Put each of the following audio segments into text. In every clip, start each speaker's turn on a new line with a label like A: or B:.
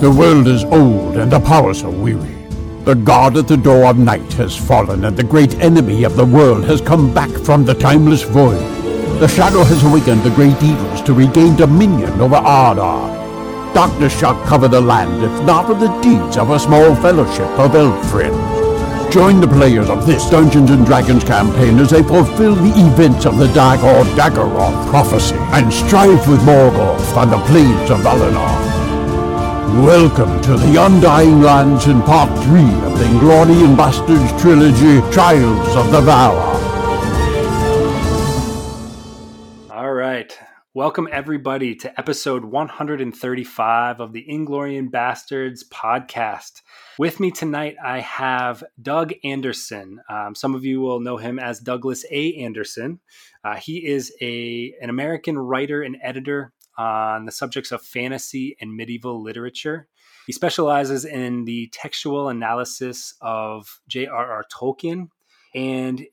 A: The world is old and the powers are weary. The god at the door of night has fallen, and the great enemy of the world has come back from the timeless void. The shadow has awakened the great evils to regain dominion over Arda. Darkness shall cover the land, if not with the deeds of a small fellowship of elf friends. Join the players of this Dungeons and Dragons campaign as they fulfill the events of the Dark Dagor Dagorath prophecy and strive with Morgoth on the plains of Valinor. Welcome to the Undying Lands in Part 3 of the Inglorious Bastards trilogy, Trials of the Valar.
B: All right. Welcome, everybody, to episode 135 of the Inglorious Bastards podcast. With me tonight, I have Doug Anderson. Um, some of you will know him as Douglas A. Anderson. Uh, he is a, an American writer and editor on the subjects of fantasy and medieval literature. He specializes in the textual analysis of J.R.R. Tolkien. And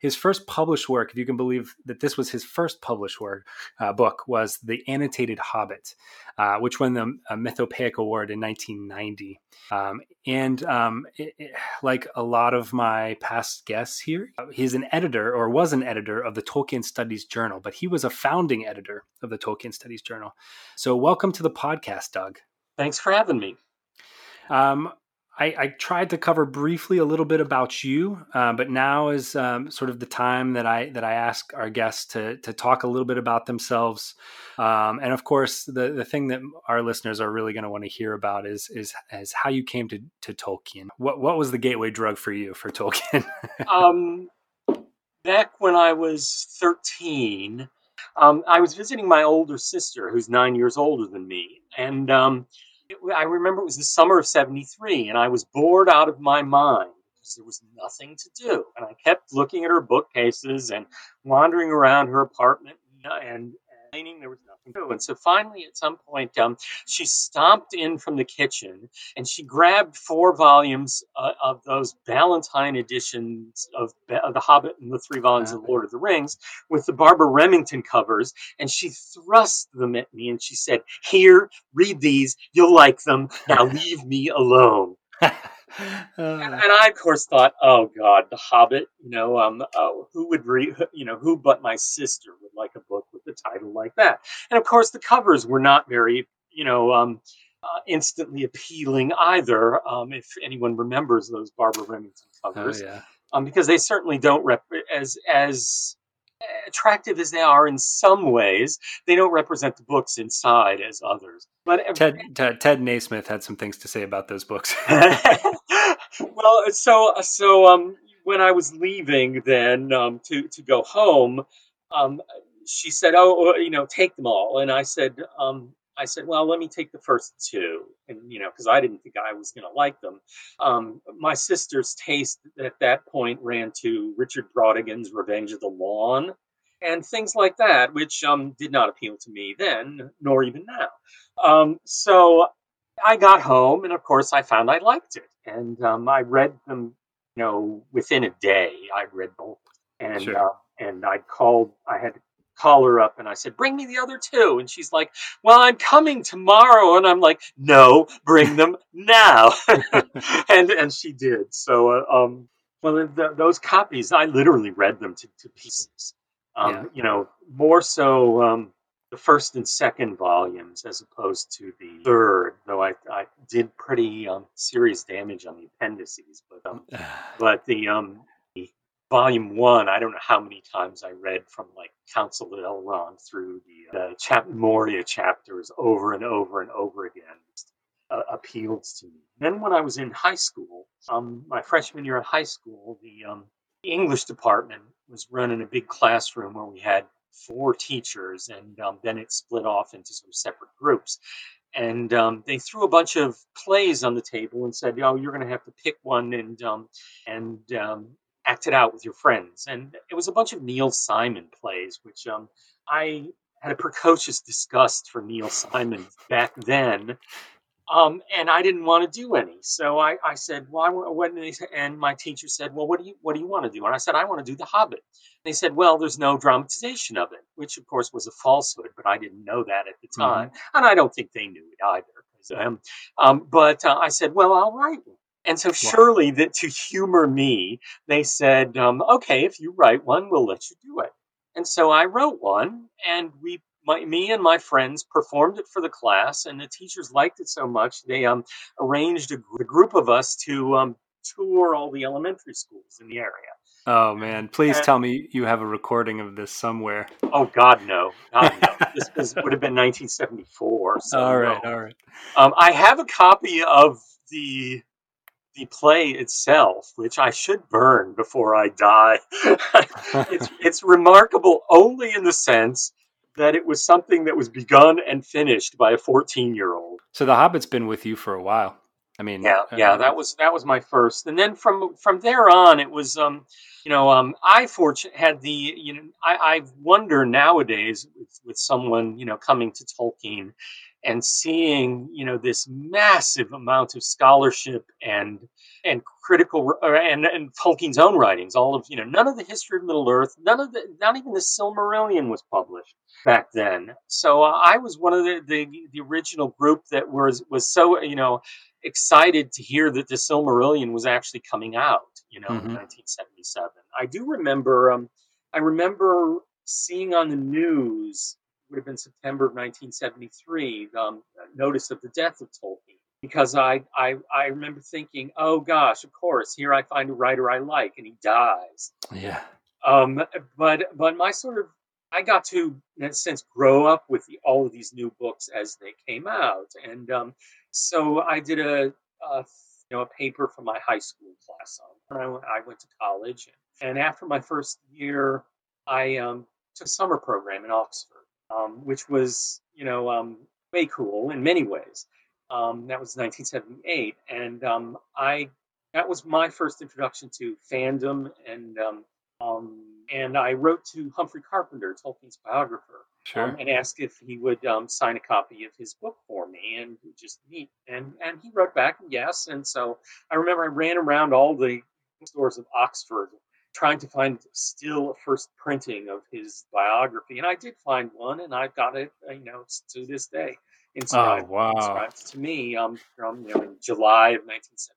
B: his first published work, if you can believe that this was his first published work, uh, book, was The Annotated Hobbit, uh, which won the uh, Mythopoeic Award in 1990. Um, and um, it, it, like a lot of my past guests here, he's an editor or was an editor of the Tolkien Studies Journal, but he was a founding editor of the Tolkien Studies Journal. So, welcome to the podcast, Doug.
C: Thanks for having me.
B: Um, I, I, tried to cover briefly a little bit about you, uh, but now is um, sort of the time that I that I ask our guests to to talk a little bit about themselves, um, and of course, the the thing that our listeners are really going to want to hear about is is is how you came to to Tolkien. What what was the gateway drug for you for Tolkien?
C: um, back when I was thirteen, um, I was visiting my older sister, who's nine years older than me, and um, I remember it was the summer of 73 and I was bored out of my mind because there was nothing to do. And I kept looking at her bookcases and wandering around her apartment and, and there was do. And so finally, at some point, um, she stomped in from the kitchen and she grabbed four volumes uh, of those Ballantine editions of, of The Hobbit and the three volumes of Lord of the Rings with the Barbara Remington covers. And she thrust them at me and she said, Here, read these. You'll like them. Now leave me alone. and, and, I, of course, thought, oh God, The Hobbit. You know, um, oh, who would read? You know, who but my sister would like a book a title like that? And of course, the covers were not very, you know, um, uh, instantly appealing either. Um, if anyone remembers those Barbara Remington oh, covers,
B: oh, yeah.
C: um, because they certainly don't rep as as attractive as they are in some ways, they don't represent the books inside as others.
B: But Ted, Ted, Ted Nasmith had some things to say about those books.
C: well, so so um, when I was leaving then um, to to go home, um, she said, "Oh, you know, take them all," and I said, um, I said, well, let me take the first two. And, you know, because I didn't think I was going to like them. Um, my sister's taste at that point ran to Richard Brautigan's Revenge of the Lawn and things like that, which um, did not appeal to me then, nor even now. Um, so I got home, and of course, I found I liked it. And um, I read them, you know, within a day, I read both. And, sure. uh, and I called, I had call her up and I said, Bring me the other two. And she's like, Well, I'm coming tomorrow. And I'm like, No, bring them now. and and she did. So, uh, um, well, the, those copies, I literally read them to, to pieces. Um, yeah. You know, more so um, the first and second volumes as opposed to the third, though I, I did pretty um, serious damage on the appendices. But um, but the um, volume one, I don't know how many times I read from like Council of Elrond through the, uh, chap- Moria chapters over and over and over again. Uh, appealed to me. Then, when I was in high school, um, my freshman year in high school, the, um, the English department was running a big classroom where we had four teachers, and um, then it split off into some separate groups. And um, they threw a bunch of plays on the table and said, "Oh, you're going to have to pick one and um, and act it out with your friends. And it was a bunch of Neil Simon plays, which um, I had a precocious disgust for Neil Simon back then. Um, and I didn't want to do any. So I, I said, well, I, what, and my teacher said, well, what do you, what do you want to do? And I said, I want to do The Hobbit. And they said, well, there's no dramatization of it, which of course was a falsehood, but I didn't know that at the time. Mm-hmm. And I don't think they knew it either. Um, um, but uh, I said, well, I'll write one. And so surely that to humor me, they said, um, okay, if you write one, we'll let you do it. And so I wrote one, and we, my, me and my friends performed it for the class, and the teachers liked it so much they um, arranged a, a group of us to um, tour all the elementary schools in the area.
B: Oh man! Please and, tell me you have a recording of this somewhere.
C: Oh God, no! God, no. this was, would have been 1974. So
B: all right,
C: no.
B: all right.
C: Um, I have a copy of the the play itself, which I should burn before I die. it's it's remarkable only in the sense that it was something that was begun and finished by a 14 year old.
B: So the Hobbit's been with you for a while. I mean,
C: yeah, uh, yeah, that was that was my first, and then from from there on, it was, um, you know, um, I fortunate had the, you know, I, I wonder nowadays with, with someone, you know, coming to Tolkien and seeing, you know, this massive amount of scholarship and and critical and and Tolkien's own writings, all of you know, none of the history of Middle Earth, none of the, not even the Silmarillion was published back then. So uh, I was one of the, the the original group that was was so you know excited to hear that the Silmarillion was actually coming out, you know, mm-hmm. in 1977. I do remember, um, I remember seeing on the news, would have been September of 1973, um, notice of the death of Tolkien. Because I, I, I remember thinking, oh gosh, of course, here I find a writer I like, and he dies.
B: Yeah.
C: Um, but but my sort of I got to, in a sense, grow up with the, all of these new books as they came out, and um, so I did a, a, you know a paper for my high school class on. I, I went to college, and after my first year, I um, took a summer program in Oxford, um, which was you know um, way cool in many ways. Um, that was 1978, and um, I that was my first introduction to fandom and um, um, and I wrote to Humphrey Carpenter, Tolkien's biographer,
B: sure.
C: um, and asked if he would um, sign a copy of his book for me and just meet. And and he wrote back yes. And so I remember I ran around all the stores of Oxford trying to find still a first printing of his biography, and I did find one, and I've got it, uh, you know, to this day.
B: Inscribed, oh wow!
C: Inscribed to me um, from you know in July of 1978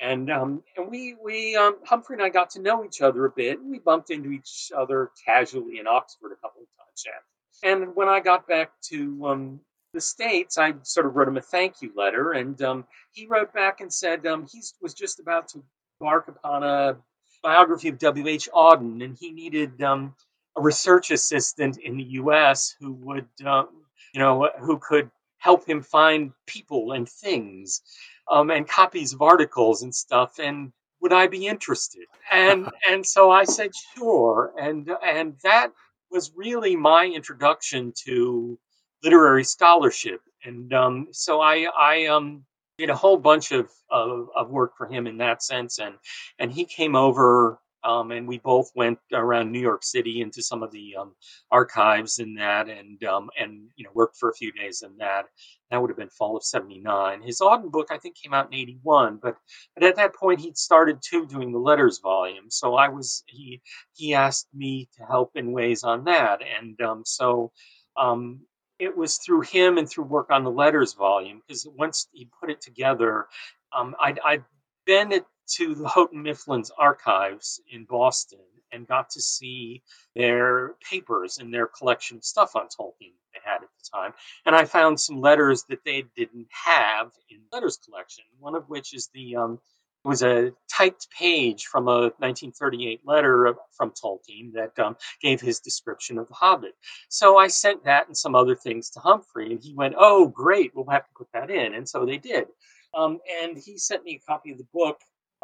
C: and um, and we we um, Humphrey and I got to know each other a bit. And we bumped into each other casually in Oxford a couple of times. Yeah. And when I got back to um, the states, I sort of wrote him a thank you letter, and um, he wrote back and said um, he was just about to embark upon a biography of W. H. Auden, and he needed um, a research assistant in the U.S. who would you know who could help him find people and things um, and copies of articles and stuff. And would I be interested? And and so I said sure. And and that was really my introduction to literary scholarship. And um, so I I um, did a whole bunch of, of, of work for him in that sense. And and he came over um, and we both went around New York City into some of the um, archives in that, and um, and you know worked for a few days in that. That would have been fall of '79. His Auden book, I think, came out in '81, but but at that point he'd started too doing the letters volume. So I was he he asked me to help in ways on that, and um, so um, it was through him and through work on the letters volume because once he put it together, um, I'd, I'd been at to the Houghton Mifflin's archives in Boston and got to see their papers and their collection of stuff on Tolkien they had at the time. And I found some letters that they didn't have in the letters collection. One of which is the um, was a typed page from a 1938 letter from Tolkien that um, gave his description of the Hobbit. So I sent that and some other things to Humphrey, and he went, "Oh, great! We'll have to put that in." And so they did. Um, and he sent me a copy of the book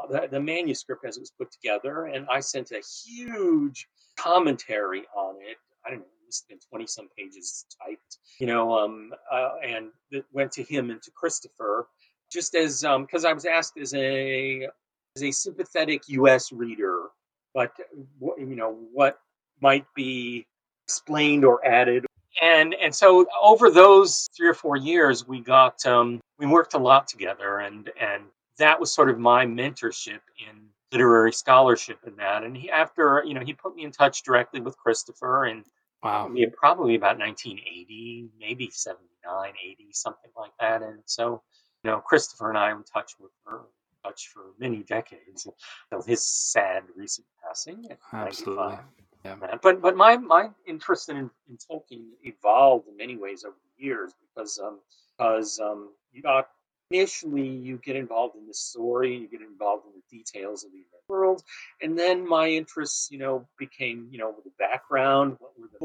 C: the, the manuscript as it was put together, and I sent a huge commentary on it. I don't know, it have been 20 some pages typed, you know, um, uh, and it went to him and to Christopher, just as, because um, I was asked as a, as a sympathetic U.S. reader, but, you know, what might be explained or added. And, and so over those three or four years, we got, um, we worked a lot together and, and that was sort of my mentorship in literary scholarship in that. And he, after, you know, he put me in touch directly with Christopher and
B: Wow.
C: Probably about 1980, maybe 79, 80, something like that. And so, know, Christopher and I were in touch with her, touch for many decades until his sad recent passing. at
B: Absolutely. Yeah.
C: Uh, But but my my interest in, in Tolkien evolved in many ways over the years because um because um you got initially you get involved in the story, you get involved in the details of the world, and then my interests you know became you know the background, what were the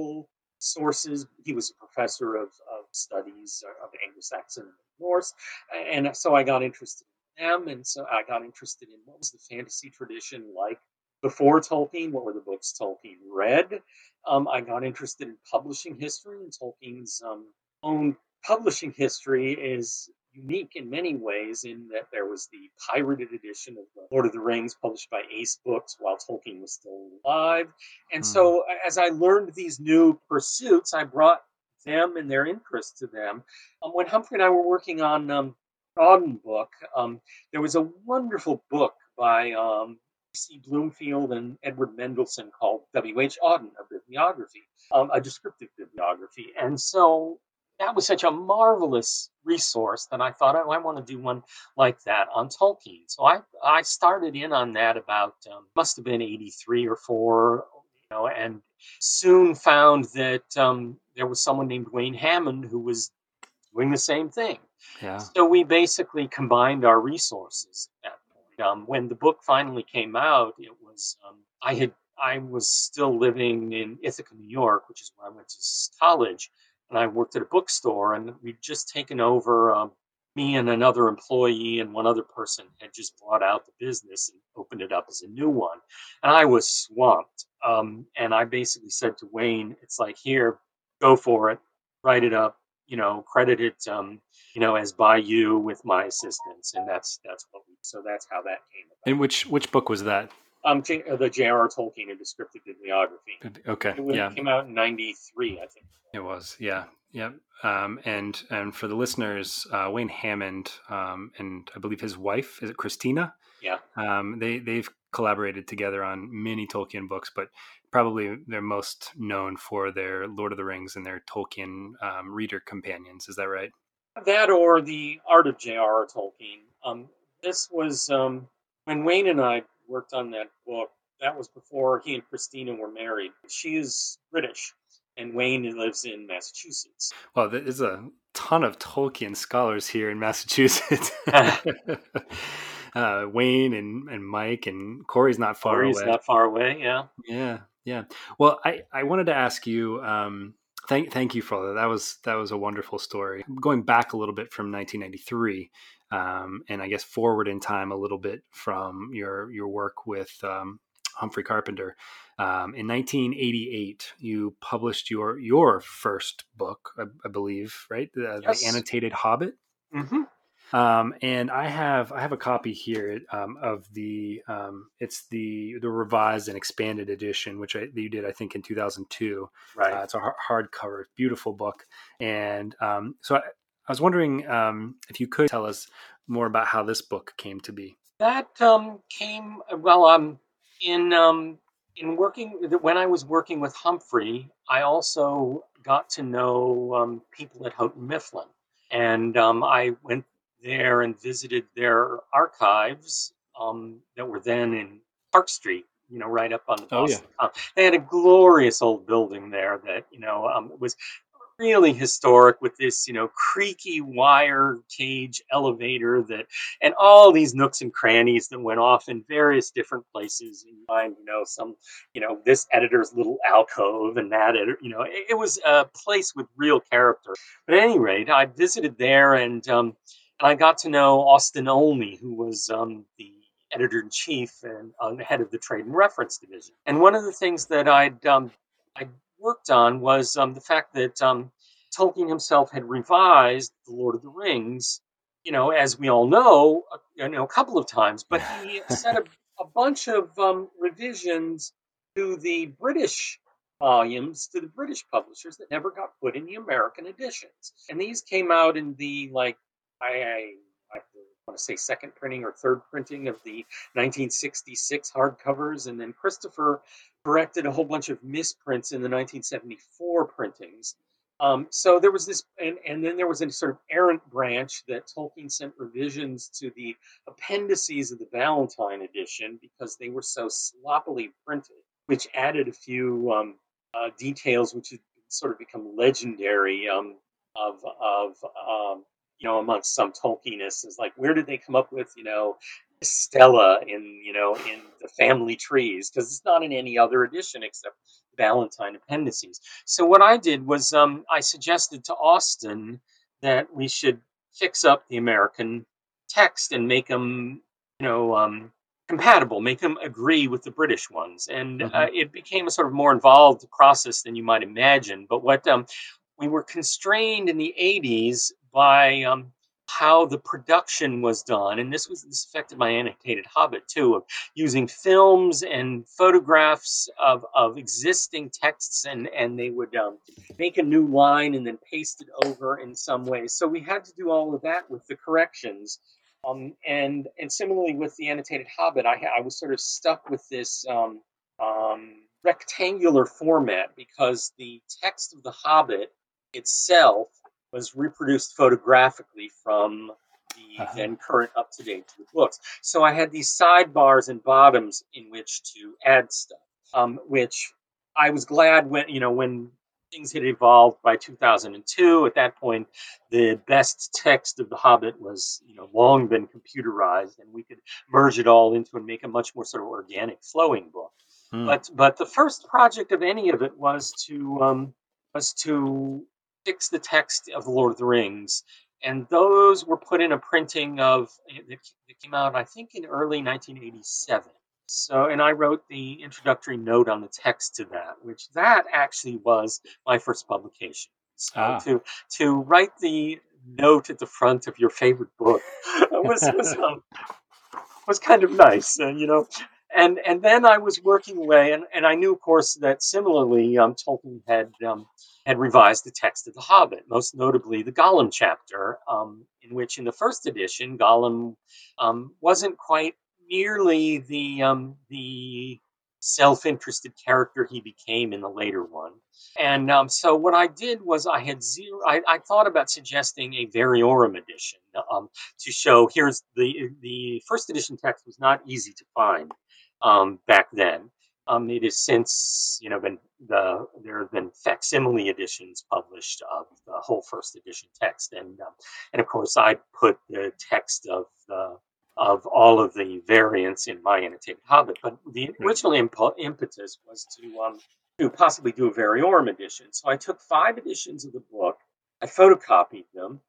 C: sources. He was a professor of, of studies of Anglo-Saxon and Norse, and so I got interested in them, and so I got interested in what was the fantasy tradition like before Tolkien, what were the books Tolkien read? Um, I got interested in publishing history, and Tolkien's um, own publishing history is unique in many ways in that there was the pirated edition of the Lord of the Rings published by Ace Books while Tolkien was still alive. And so as I learned these new pursuits, I brought them and their interest to them. Um, when Humphrey and I were working on um, Auden book, um, there was a wonderful book by um, C. Bloomfield and Edward Mendelson called W.H. Auden, a bibliography, um, a descriptive bibliography. And so that was such a marvelous resource that I thought, oh, I want to do one like that on Tolkien. So I, I started in on that about, um, must have been 83 or 4, you know, and soon found that um, there was someone named Wayne Hammond who was doing the same thing.
B: Yeah.
C: So we basically combined our resources at that point. Um, when the book finally came out, it was um, I had I was still living in Ithaca, New York, which is where I went to college, and I worked at a bookstore, and we'd just taken over. Um, me and another employee and one other person had just bought out the business and opened it up as a new one, and I was swamped. Um, and I basically said to Wayne, "It's like here, go for it, write it up, you know, credit it, um, you know, as by you with my assistance, and that's that's what we. So that's how that came about.
B: And which which book was that?
C: Um, J- uh, the J.R.R. Tolkien and Descriptive Bibliography.
B: Okay.
C: It was-
B: Yeah.
C: came out in '93, I think.
B: It was, yeah, yeah. Um, and and for the listeners, uh, Wayne Hammond um, and I believe his wife is it Christina.
C: Yeah.
B: Um, they they've collaborated together on many Tolkien books, but probably they're most known for their Lord of the Rings and their Tolkien um, reader companions. Is that right?
C: That or the Art of J.R.R. Tolkien. Um, this was um, when Wayne and I worked on that book. That was before he and Christina were married. She is British, and Wayne lives in Massachusetts.
B: Well, there's a ton of Tolkien scholars here in Massachusetts. uh, Wayne and, and Mike and Corey's not far
C: Corey's
B: away.
C: not far away. Yeah.
B: Yeah, yeah. Well, I, I wanted to ask you. Um, thank thank you for all that. That was that was a wonderful story. Going back a little bit from 1993, um, and I guess forward in time a little bit from your your work with um, Humphrey Carpenter. Um, in 1988, you published your your first book, I, I believe, right? The,
C: Yes.
B: the annotated Hobbit.
C: Mm-hmm.
B: Um, and I have I have a copy here um, of the um, it's the the revised and expanded edition, which I, you did I think in 2002.
C: Right.
B: Uh, it's a hardcover, beautiful book, and um, so I, I was wondering um, if you could tell us more about how this book came to be.
C: That um, came well. Um, in um, in working when I was working with Humphrey, I also got to know um, people at Houghton Mifflin, and um, I went there and visited their archives um, that were then in Park Street. You know, right up on the Boston.
B: Oh, yeah.
C: They had a glorious old building there that you know um, was really historic with this you know creaky wire cage elevator that and all these nooks and crannies that went off in various different places. You find you know some you know this editor's little alcove and that editor you know it, it was a place with real character. But at any rate i visited there and um and i got to know austin olney who was um the editor in chief and uh, head of the trade and reference division. And one of the things that i'd um i worked on was um, the fact that um, Tolkien himself had revised The Lord of the Rings, you know, as we all know, uh, you know, a couple of times, but he sent a, a bunch of um, revisions to the British volumes, to the British publishers that never got put in the American editions. And these came out in the, like, I, I, I have to want to say second printing or third printing of the 1966 hardcovers, and then Christopher corrected a whole bunch of misprints in the 1974 printings. Um, so there was this, and, and then there was a sort of errant branch that Tolkien sent revisions to the appendices of the Ballantine edition because they were so sloppily printed, which added a few um, uh, details which had sort of become legendary um, of of um, you know amongst some Tolkienists. Is like where did they come up with you know Stella in you know in the family trees because it's not in any other edition except Ballantine appendices. So what I did was um, I suggested to Austin that we should fix up the American text and make them you know um, compatible, make them agree with the British ones, and mm-hmm. uh, it became a sort of more involved process than you might imagine. But what um, we were constrained in the 80s by um, how the production was done, and this was this affected my annotated Hobbit too, of using films and photographs of, of existing texts, and and they would um, make a new line and then paste it over in some way. So we had to do all of that with the corrections, um, and and similarly with the annotated Hobbit, I I was sort of stuck with this. Um, um rectangular format because the text of the Hobbit itself was reproduced photographically from the uh-huh. then current up to date books. So I had these sidebars and bottoms in which to add stuff, um, which I was glad when you know when things had evolved by 2002. At that point, the best text of The Hobbit was you know long been computerized, and we could merge it all into and make a much more sort of organic, flowing book. Hmm. But but the first project of any of it was to um, was to fix the text of the Lord of the Rings, and those were put in a printing of that came out, I think, in early 1987. So, and I wrote the introductory note on the text to that, which that actually was my first publication. So ah. to to write the note at the front of your favorite book was was, um, was kind of nice, and you know and and then I was working away, and, and I knew, of course, that similarly, um, Tolkien had um, had revised the text of The Hobbit, most notably the Gollum chapter, um, in which, in the first edition, Gollum um, wasn't quite nearly the um, the self-interested character he became in the later one. And um, so what I did was I had zero. I, I thought about suggesting a variorum edition to show. Here's the the first edition text was not easy to find um, back then. Um, it has since, you know, been the there have been facsimile editions published of the whole first edition text, and um, and of course I put the text of the of all of the variants in my annotated Hobbit. But the hmm. original imp- impetus was to um, to possibly do a variorum edition. So I took five editions of the book, I photocopied them,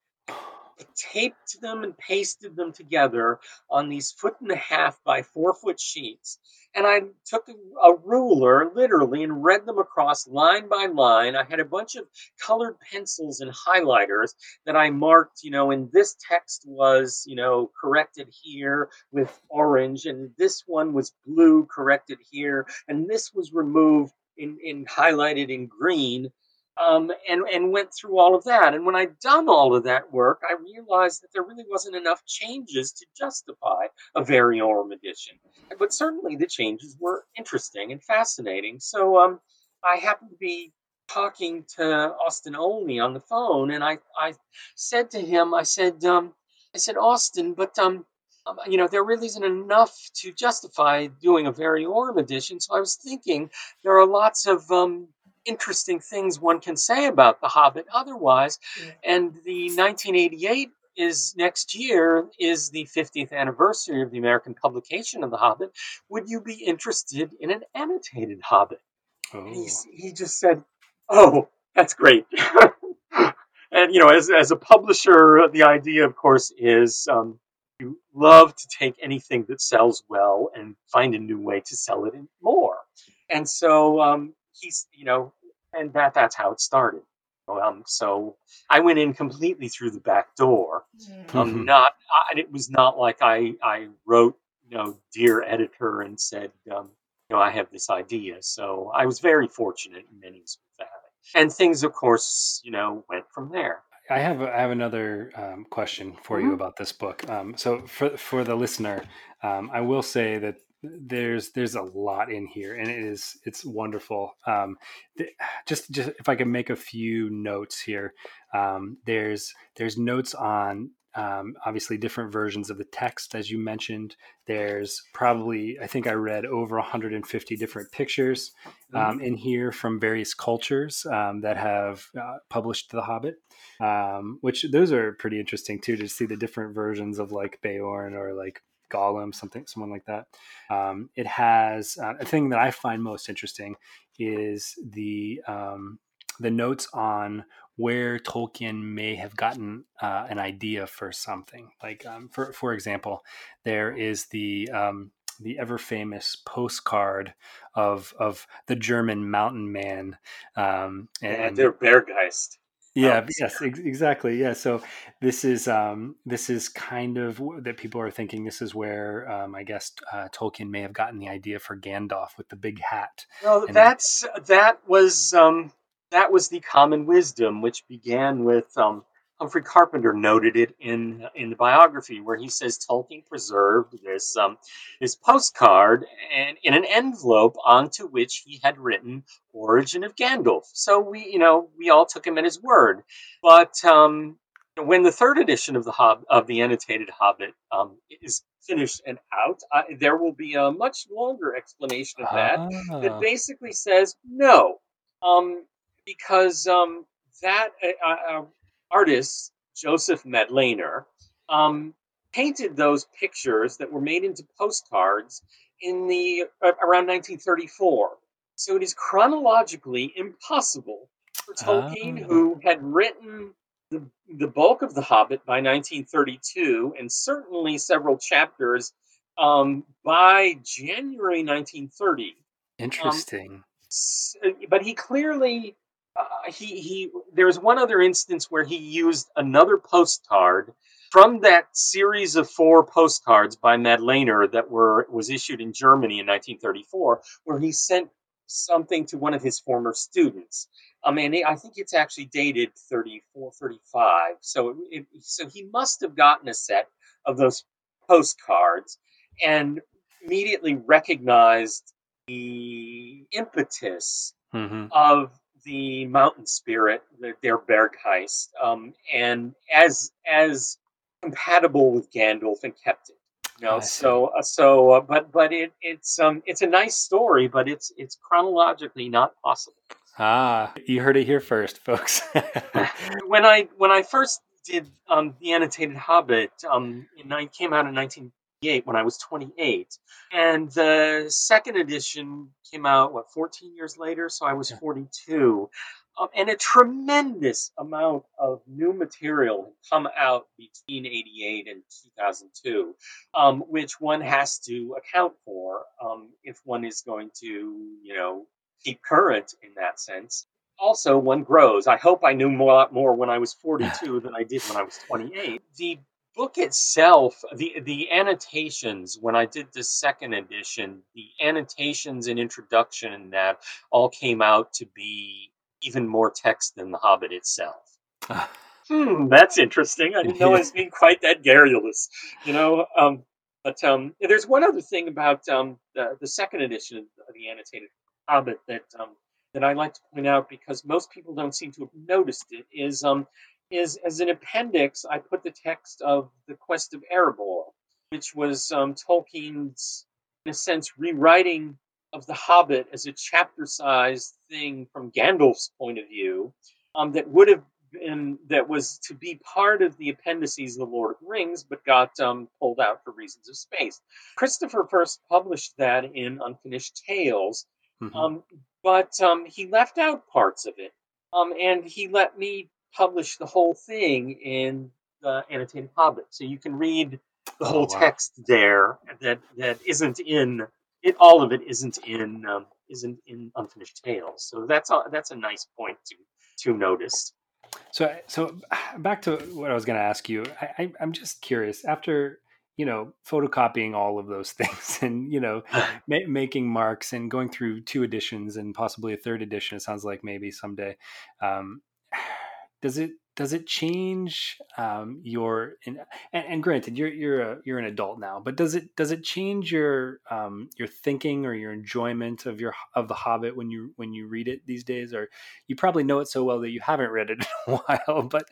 C: taped them and pasted them together on these foot and a half by four foot sheets. And I took a, ruler, literally, and read them across line by line. I had a bunch of colored pencils and highlighters that I marked, you know, and this text was, you know, corrected here with orange, and this one was blue, corrected here, and this was removed in, in highlighted in green um, and and went through all of that. And when I'd done all of that work, I realized that there really wasn't enough changes to justify a variorum edition. But certainly the changes were interesting and fascinating. So um, I happened to be talking to Austin Olney on the phone, and I I said to him, I said um, I said Austin, but um. Um, you know, there really isn't enough to justify doing a variorum edition. So I was thinking there are lots of um, interesting things one can say about The Hobbit otherwise. And the 1988 is next year is the 50th anniversary of the American publication of The Hobbit. Would you be interested in an annotated Hobbit? Oh. he just said, "Oh, that's great." and you know, as as a publisher, the idea, of course, is um, you love to take anything that sells well and find a new way to sell it more. And so um, he's you know and that that's how it started um, so I went in completely through the back door. Mm-hmm. Um, not, I, it was not like I, I wrote, you know, dear editor, and said, um, you know, I have this idea. So I was very fortunate in many ways with that. And things, of course, you know, went from there.
B: I have I have another um, question for mm-hmm. you about this book. Um, so for for the listener, um, I will say that there's there's a lot in here, and it is it's wonderful. Um, th- just just if I can make a few notes here, um, there's there's notes on um, obviously different versions of the text as you mentioned there's probably i think i read over 150 different pictures um, mm-hmm. in here from various cultures um, that have uh, published the hobbit um, which those are pretty interesting too to see the different versions of like beorn or like Gollum, something, someone like that. Um, it has uh, a thing that I find most interesting is the um, the notes on where Tolkien may have gotten uh, an idea for something. Like, um, for for example, there is the um, the ever famous postcard of of the German mountain man. Um,
C: and, yeah, they're Berggeist.
B: Yeah. Um, yes. Ex- exactly. Yeah. So this is um, this is kind of that people are thinking this is where um, I guess uh, Tolkien may have gotten the idea for Gandalf with the big hat.
C: Well, and that's that was um, that was the common wisdom, which began with um, Humphrey Carpenter noted it in in the biography where he says Tolkien preserved this um, this postcard and in an envelope onto which he had written "Origin of Gandalf." So we, you know, we all took him at his word. But um, when the third edition of the Hob- of the annotated Hobbit um, is finished and out, there will be a much longer explanation of that ah. that basically says no. Um, because um, that uh, uh, uh, artist Joseph Madlener um, painted those pictures that were made into postcards in the uh, around 1934. So it is chronologically impossible for Tolkien, who had written the, the bulk of The Hobbit by 1932, and certainly several chapters um, by January 1930. Um,
B: Interesting.
C: Um, but he clearly uh, he he there's one other instance where he used another postcard from that series of four postcards by Madlener that were was issued in Germany in 1934 where he sent something to one of his former students I mean, I think it's actually dated 34 35 so it, so he must have gotten a set of those postcards and immediately recognized the impetus mm-hmm. of the mountain spirit, the, their Berggeist, um, and as as compatible with Gandalf and kept it. You know, so uh, so, uh, but but it it's um it's a nice story, but it's it's chronologically not possible.
B: Ah, you heard it here first, folks.
C: when I when I first did um, the annotated Hobbit, um, it came out in nineteen when I was 28. And the second edition came out, what, 14 years later? So I was 42. Um, and a tremendous amount of new material had come out between 88 and 2002, um, which one has to account for um, if one is going to, you know, keep current in that sense. Also, one grows. I hope I knew a lot more when I was 42 than I did when I was 28. The book itself, the the annotations, when I did the second edition, the annotations and introduction and that all came out to be even more text than The Hobbit itself. hmm, that's interesting. I didn't know it was being quite that garrulous, you know. Um, but um, there's one other thing about um, the, the second edition of the annotated Hobbit that um, that I like to point out because most people don't seem to have noticed it is um, is as an appendix, I put the text of The Quest of Erebor, which was um, Tolkien's, in a sense, rewriting of The Hobbit as a chapter sized thing from Gandalf's point of view um, that would have been, that was to be part of the appendices of The Lord of the Rings, but got um, pulled out for reasons of space. Christopher first published that in Unfinished Tales, mm-hmm. Um, but um, he left out parts of it. Um, and he let me publish the whole thing in the annotated Hobbit, so you can read the whole oh, wow. text there that that isn't in it. All of it isn't in um, isn't in Unfinished Tales. So that's a, that's a nice point to to notice.
B: So so back to what I was going to ask you. I, I, I'm just curious after you know photocopying all of those things and you know ma- making marks and going through two editions and possibly a third edition it sounds like maybe someday um, does it does it change um, your and, and, granted you're you're a, you're an adult now but does it does it change your um, your thinking or your enjoyment of your of the hobbit when you when you read it these days? Or you probably know it so well that you haven't read it in a while but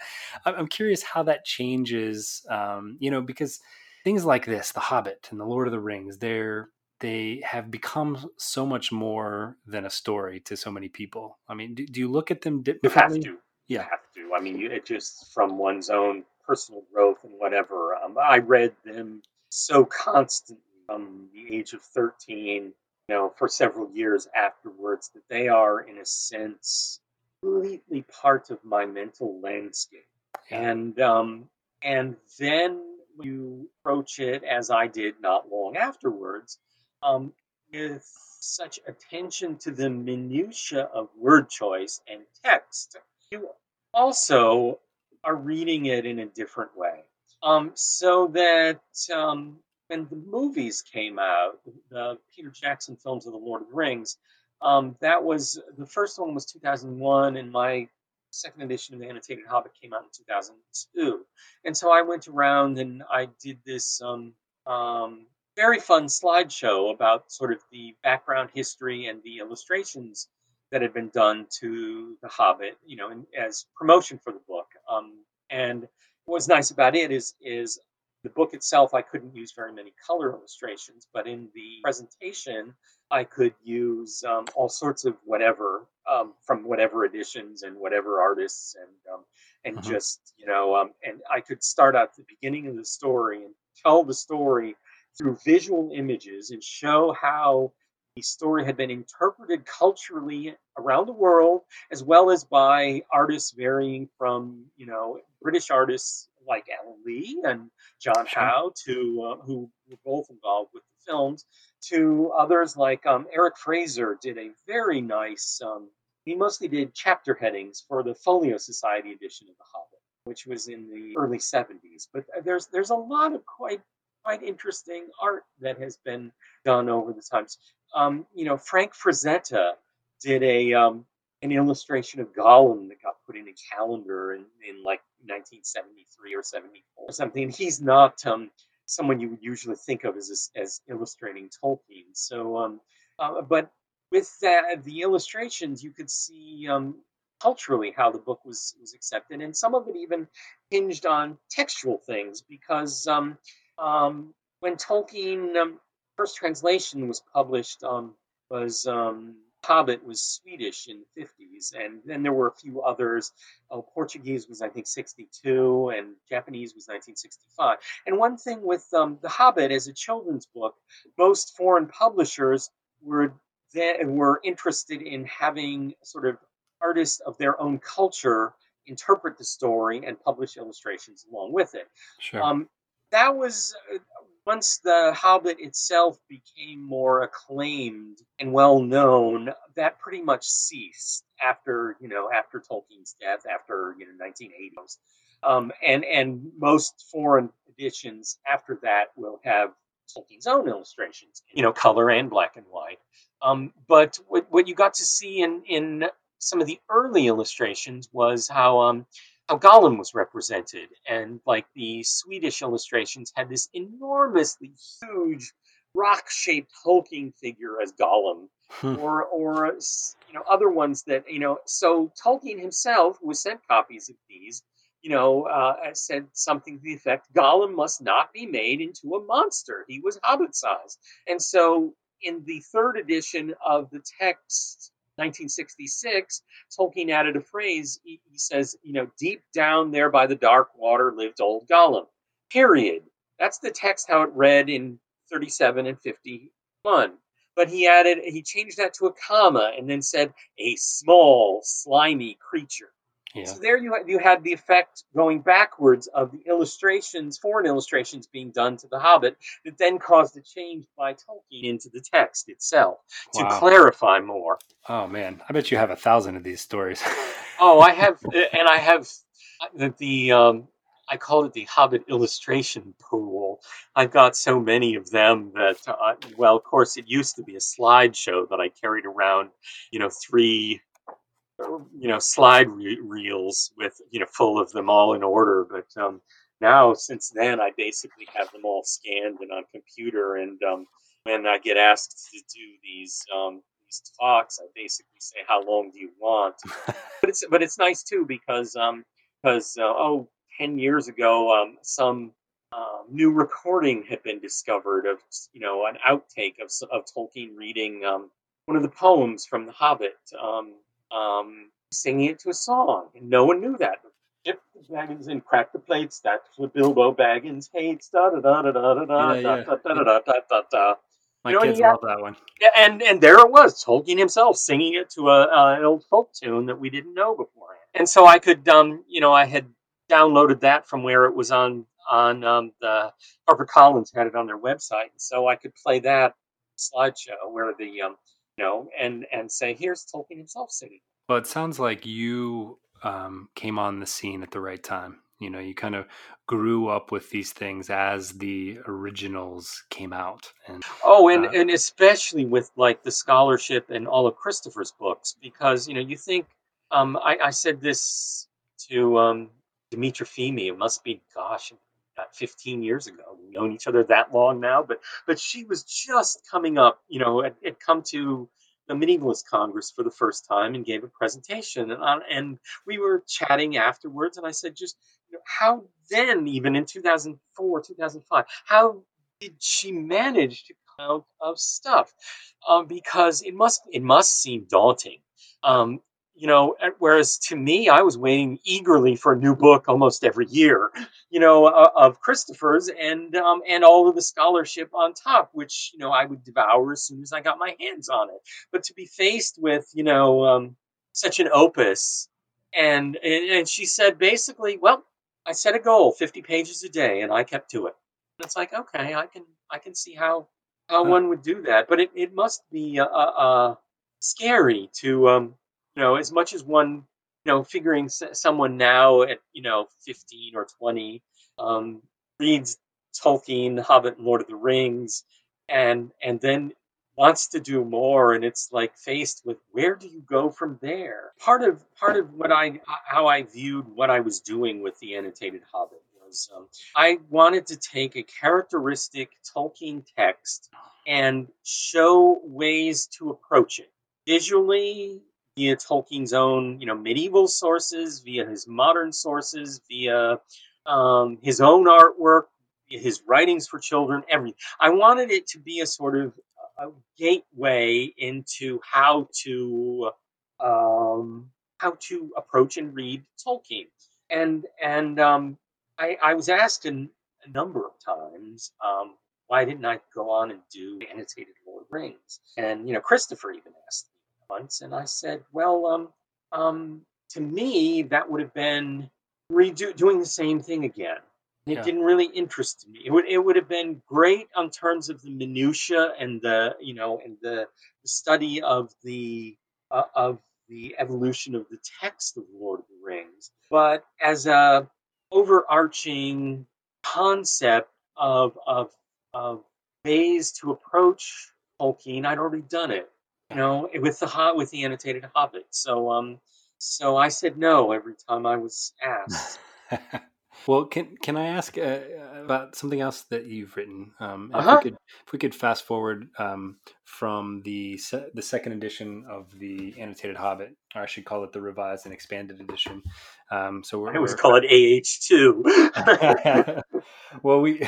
B: i'm curious how that changes um, you know because things like this the hobbit and the lord of the rings they're they have become so much more than a story to so many people. I mean do, do you look at them differently
C: yeah. have to. I mean, it just from one's own personal growth and whatever. Um, I read them so constantly from the age of 13, you know, for several years afterwards that they are, in a sense, completely part of my mental landscape. And um, and then you approach it as I did not long afterwards, um, with such attention to the minutia of word choice and text you also are reading it in a different way. Um, so that um, when the movies came out, the Peter Jackson films of the Lord of the Rings, um, that was the first one was 2001, and my second edition of the Annotated Hobbit came out in 2002. And so I went around and I did this um, um, very fun slideshow about sort of the background history and the illustrations that had been done to The Hobbit, you know, in, as promotion for the book. Um, and what's nice about it is is the book itself, I couldn't use very many color illustrations, but in the presentation, I could use um, all sorts of whatever um, from whatever editions and whatever artists, and um, and mm-hmm. just you know, um, and I could start at the beginning of the story and tell the story through visual images and show how the story had been interpreted culturally around the world, as well as by artists varying from, you know, British artists like Alan Lee and John sure. Howe, to uh, who were both involved with the films, to others like um, Eric Fraser did a very nice. Um, he mostly did chapter headings for the Folio Society edition of The Hobbit, which was in the early '70s. But there's there's a lot of quite quite interesting art that has been done over the times um, you know, Frank Frazetta did a um, an illustration of Gollum that got put in a calendar in, in like 1973 or 74 or something. He's not um, someone you would usually think of as as illustrating Tolkien. So, um, uh, but with that, the illustrations, you could see um, culturally how the book was was accepted, and some of it even hinged on textual things because um, um, when Tolkien um, first translation was published um, was um, Hobbit was Swedish in the 50s, and then there were a few others. Uh, Portuguese was, I think, 62, and Japanese was 1965. And one thing with um, The Hobbit as a children's book, most foreign publishers were then were interested in having sort of artists of their own culture interpret the story and publish illustrations along with it.
B: Sure. Um,
C: that was uh, once the Hobbit itself became more acclaimed and well known, that pretty much ceased after you know after Tolkien's death, after you know 1980s, um, and and most foreign editions after that will have Tolkien's own illustrations, you know, color and black and white. Um, but what, what you got to see in in some of the early illustrations was how um, how Gollum was represented. And like the Swedish illustrations had this enormously huge rock shaped hulking figure as Gollum. Hmm. Or, or you know, other ones that you know. So Tolkien himself was sent copies of these. You know, uh, said something to the effect: Gollum must not be made into a monster. He was hobbit size. And so, in the third edition of the text 1966, Tolkien added a phrase. He, says, you know, deep down there by the dark water lived old Gollum. Period. That's the text how it read in 37 and 51. But he added, he changed that to a comma and then said, a small, slimy creature. Yeah. So there you you had the effect going backwards of the illustrations, foreign illustrations being done to the Hobbit, that then caused a change by Tolkien into the text itself to wow. clarify more.
B: Oh man, I bet you have a thousand of these stories.
C: oh, I have, and I have the, the um, I call it the Hobbit illustration pool. I've got so many of them that, uh, well, of course, it used to be a slideshow that I carried around, you know, three you know slide re- reels with you know full of them all in order. But um, now since then, I basically have them all scanned and on computer. And um, when I get asked to do these um, these talks, I basically say, "How long do you want?" but it's but it's nice too because um because uh, oh 10 years ago um some um, new recording had been discovered of you know an outtake of of Tolkien reading um, one of the poems from The Hobbit, um, um, singing it to a song, and no one knew that. Chip the Baggins and crack the plates. That's what Bilbo Baggins hates. Da da da da da da da
B: Yeah,
C: da
B: yeah.
C: da da da da da da.
B: My
C: You know,
B: kids
C: yeah.
B: love that one.
C: Yeah, and and there it was, Tolkien himself singing it to a uh, an old folk tune that we didn't know beforehand. And so I could, um, you know, I had downloaded that from where it was on on um, the HarperCollins had it on their website, and so I could play that slideshow where the um, know, and and say, here's Tolkien himself singing.
B: Well, it sounds like you um, came on the scene at the right time. You know, you kind of grew up with these things as the originals came out, and
C: Oh, and
B: Uh,
C: and especially with like the scholarship and all of Christopher's books, because you know you think um, I, I said this to um, Dimitra Fimi. It must be, gosh, about 15 years ago. We've known each other that long now, but but she was just coming up. You know, had, had come to the Medievalist Congress for the first time and gave a presentation, and I, and we were chatting afterwards, and I said, just you know, how then, even in 2004, 2005, how did she manage to come out of stuff? Um, because it must it must seem daunting. Um, you know, whereas to me, I was waiting eagerly for a new book almost every year. You know, uh, of Christopher's and um, and all of the scholarship on top, which you know I would devour as soon as I got my hands on it. But to be faced with you know um, such an opus, and, and and she said basically, well, I set a goal, fifty pages a day, and I kept to it. And it's like, okay, I can I can see how how one would do that, but it, it must be uh, uh, scary to um you know as much as one you know figuring someone now at you know 15 or 20 um reads Tolkien, Hobbit, and Lord of the Rings, and and then wants to do more, and it's like faced with where do you go from there? Part of part of what I how I viewed what I was doing with the annotated Hobbit was um, I wanted to take a characteristic Tolkien text and show ways to approach it visually via Tolkien's own, you know, medieval sources, via his modern sources, via um, his own artwork, his writings for children, everything. I wanted it to be a sort of a gateway into how to um, how to approach and read Tolkien. And and um, I, I was asked a number of times, um, why didn't I go on and do annotated Lord Rings? And you know, Christopher even asked once, and I said, well, um, um, to me, that would have been redo doing the same thing again. It
B: Yeah.
C: didn't really interest me. It would it would have been great on terms of the minutia and the you know and the, the study of the uh, of the evolution of the text of Lord of the Rings, but as a overarching concept of of of ways to approach Tolkien, I'd already done it, you know, with the hot with the annotated Hobbit. So um, so I said no every time I was asked.
B: well, can can I ask uh, about something else that you've written? Um, If
C: Uh-huh.
B: we could if we could fast forward um, from the se- the second edition of the annotated Hobbit, or I should call it the revised and expanded edition. Um, so we're,
C: I always
B: we're-
C: call it AH two.
B: well, we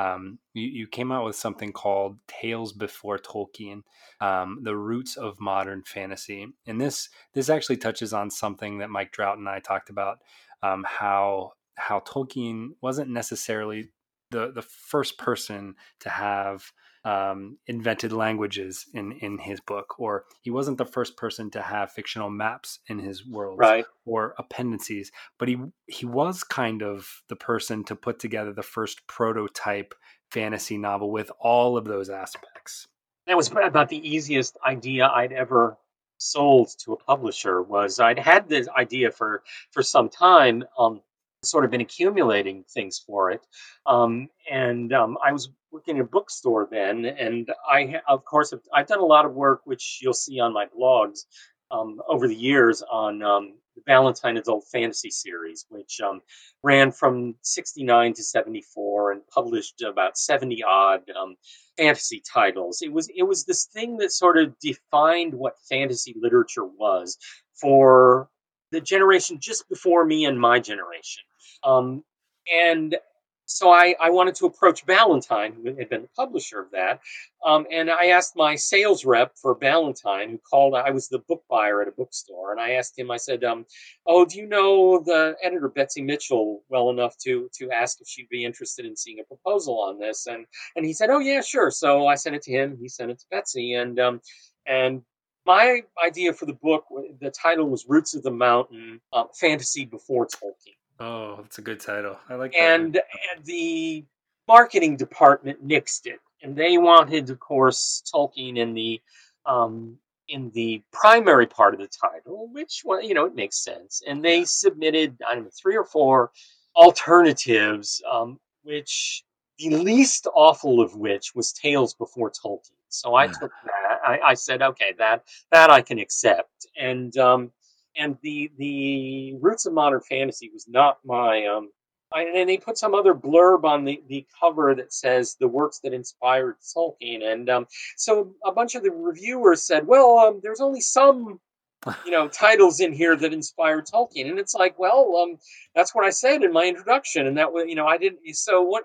B: um, you, you came out with something called Tales Before Tolkien, um, the roots of modern fantasy, and this this actually touches on something that Mike Drout and I talked about, um, how how Tolkien wasn't necessarily the the first person to have um, invented languages in in his book, or he wasn't the first person to have fictional maps in his world
C: right.
B: or appendices, but he he was kind of the person to put together the first prototype fantasy novel with all of those aspects.
C: That was about the easiest idea I'd ever sold to a publisher. Was I'd had this idea for for some time, um, sort of been accumulating things for it, um, and um, I was working in a bookstore then, and I of course have, I've done a lot of work which you'll see on my blogs um, over the years on um, the Ballantine Adult Fantasy series, which um, ran from 69 to 74 and published about 70 odd um, fantasy titles. It was it was this thing that sort of defined what fantasy literature was for the generation just before me and my generation. Um, and so I, I wanted to approach Ballantine, who had been the publisher of that, um, and I asked my sales rep for Ballantine, who called. I was the book buyer at a bookstore, and I asked him. I said, um, "Oh, do you know the editor Betsy Mitchell well enough to to ask if she'd be interested in seeing a proposal on this?" And and he said, "Oh yeah, sure." So I sent it to him. He sent it to Betsy, and um, and my idea for the book, the title was "Roots of the Mountain: uh, Fantasy Before Tolkien."
B: Oh, that's a good title. I like that.
C: And, and the marketing department nixed it, and they wanted, of course, Tolkien in the um, in the primary part of the title, which well, you know it makes sense. And they submitted I don't know three or four alternatives, um, which the least awful of which was Tales Before Tolkien. So I yeah. took that. I, I, said, okay, that that I can accept. And um, and the the roots of modern fantasy was not my um I, and they put some other blurb on the, the cover that says the works that inspired Tolkien, and um, so a bunch of the reviewers said, "Well, um, there's only some, you know, titles in here that inspired Tolkien," and it's like, well, um, that's what I said in my introduction, and that was, you know, I didn't. So what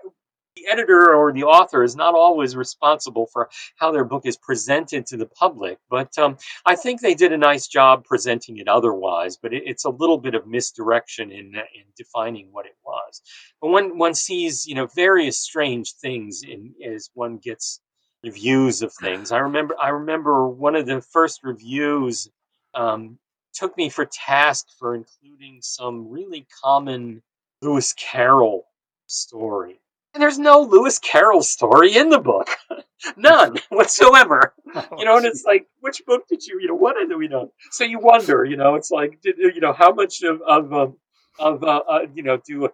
C: the editor or the author is not always responsible for how their book is presented to the public, but um, I think they did a nice job presenting it otherwise. But it, it's a little bit of misdirection in in defining what it was. But when one sees, you know, various strange things in as one gets reviews of things, I remember I remember one of the first reviews um, took me for task for including some really common Lewis Carroll story and there's no Lewis Carroll story in the book. None whatsoever. Oh, you know, and it's like, which book did you, you know, what do we know? So you wonder, you know, it's like, did, you know, how much of, of, um, of uh, uh, you know, do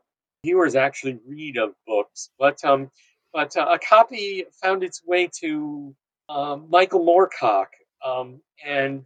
C: viewers actually read of books? But, um, but uh, a copy found its way to um, Michael Moorcock, um, and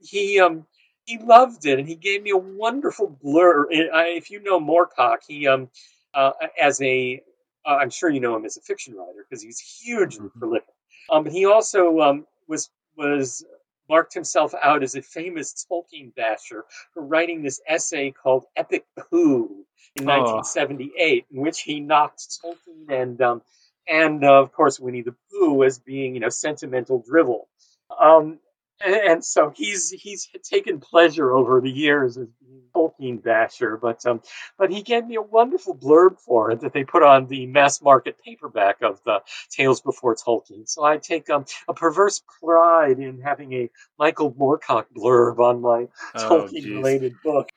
C: he, um, he loved it, and he gave me a wonderful blur. If you know Moorcock, he, um, uh, as a uh, I'm sure you know him as a fiction writer because he's hugely mm-hmm. prolific. Um, but he also um, was was marked himself out as a famous Tolkien basher for writing this essay called Epic Pooh in oh. 1978, in which he knocked Tolkien and um, and uh, of course Winnie the Pooh as being you know sentimental drivel. Um, and, and, so he's he's taken pleasure over the years as being Tolkien basher, but um, but he gave me a wonderful blurb for it that they put on the mass market paperback of the Tales Before Tolkien. So I take um, a perverse pride in having a Michael Moorcock blurb on my oh, Tolkien related book.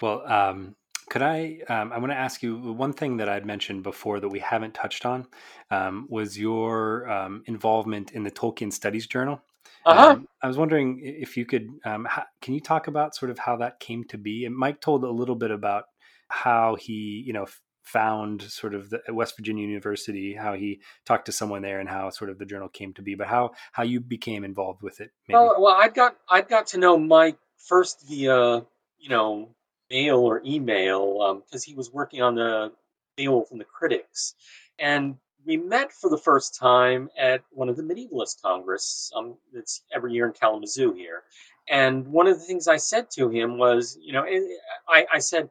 B: Well, um, could I? Um, I want to ask you one thing that I'd mentioned before that we haven't touched on um, was your um, involvement in the Tolkien Studies Journal. Uh-huh. Um, I was wondering if you could, um, how, can you talk about sort of how that came to be? And Mike told a little bit about how he, you know, found sort of the West Virginia University, how he talked to someone there, and how sort of the journal came to be. But how how you became involved with it?
C: Maybe. Well, well, I got I got to know Mike first via you know mail or email because um, he was working on the mail from the critics, and we met for the first time at one of the medievalist congress um, that's every year in Kalamazoo here. And one of the things I said to him was, you know, eh, I, I said,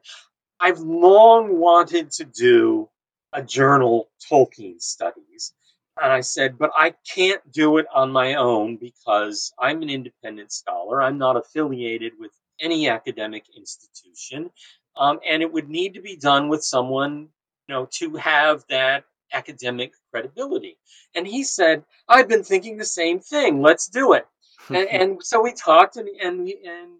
C: I've long wanted to do a journal Tolkien studies. And I said, but I can't do it on my own because I'm an independent scholar. I'm not affiliated with any academic institution. Um, and it would need to be done with someone, you know, to have that academic credibility. And he said, I've been thinking the same thing. Let's do it. and, and, so we talked and, and, we, and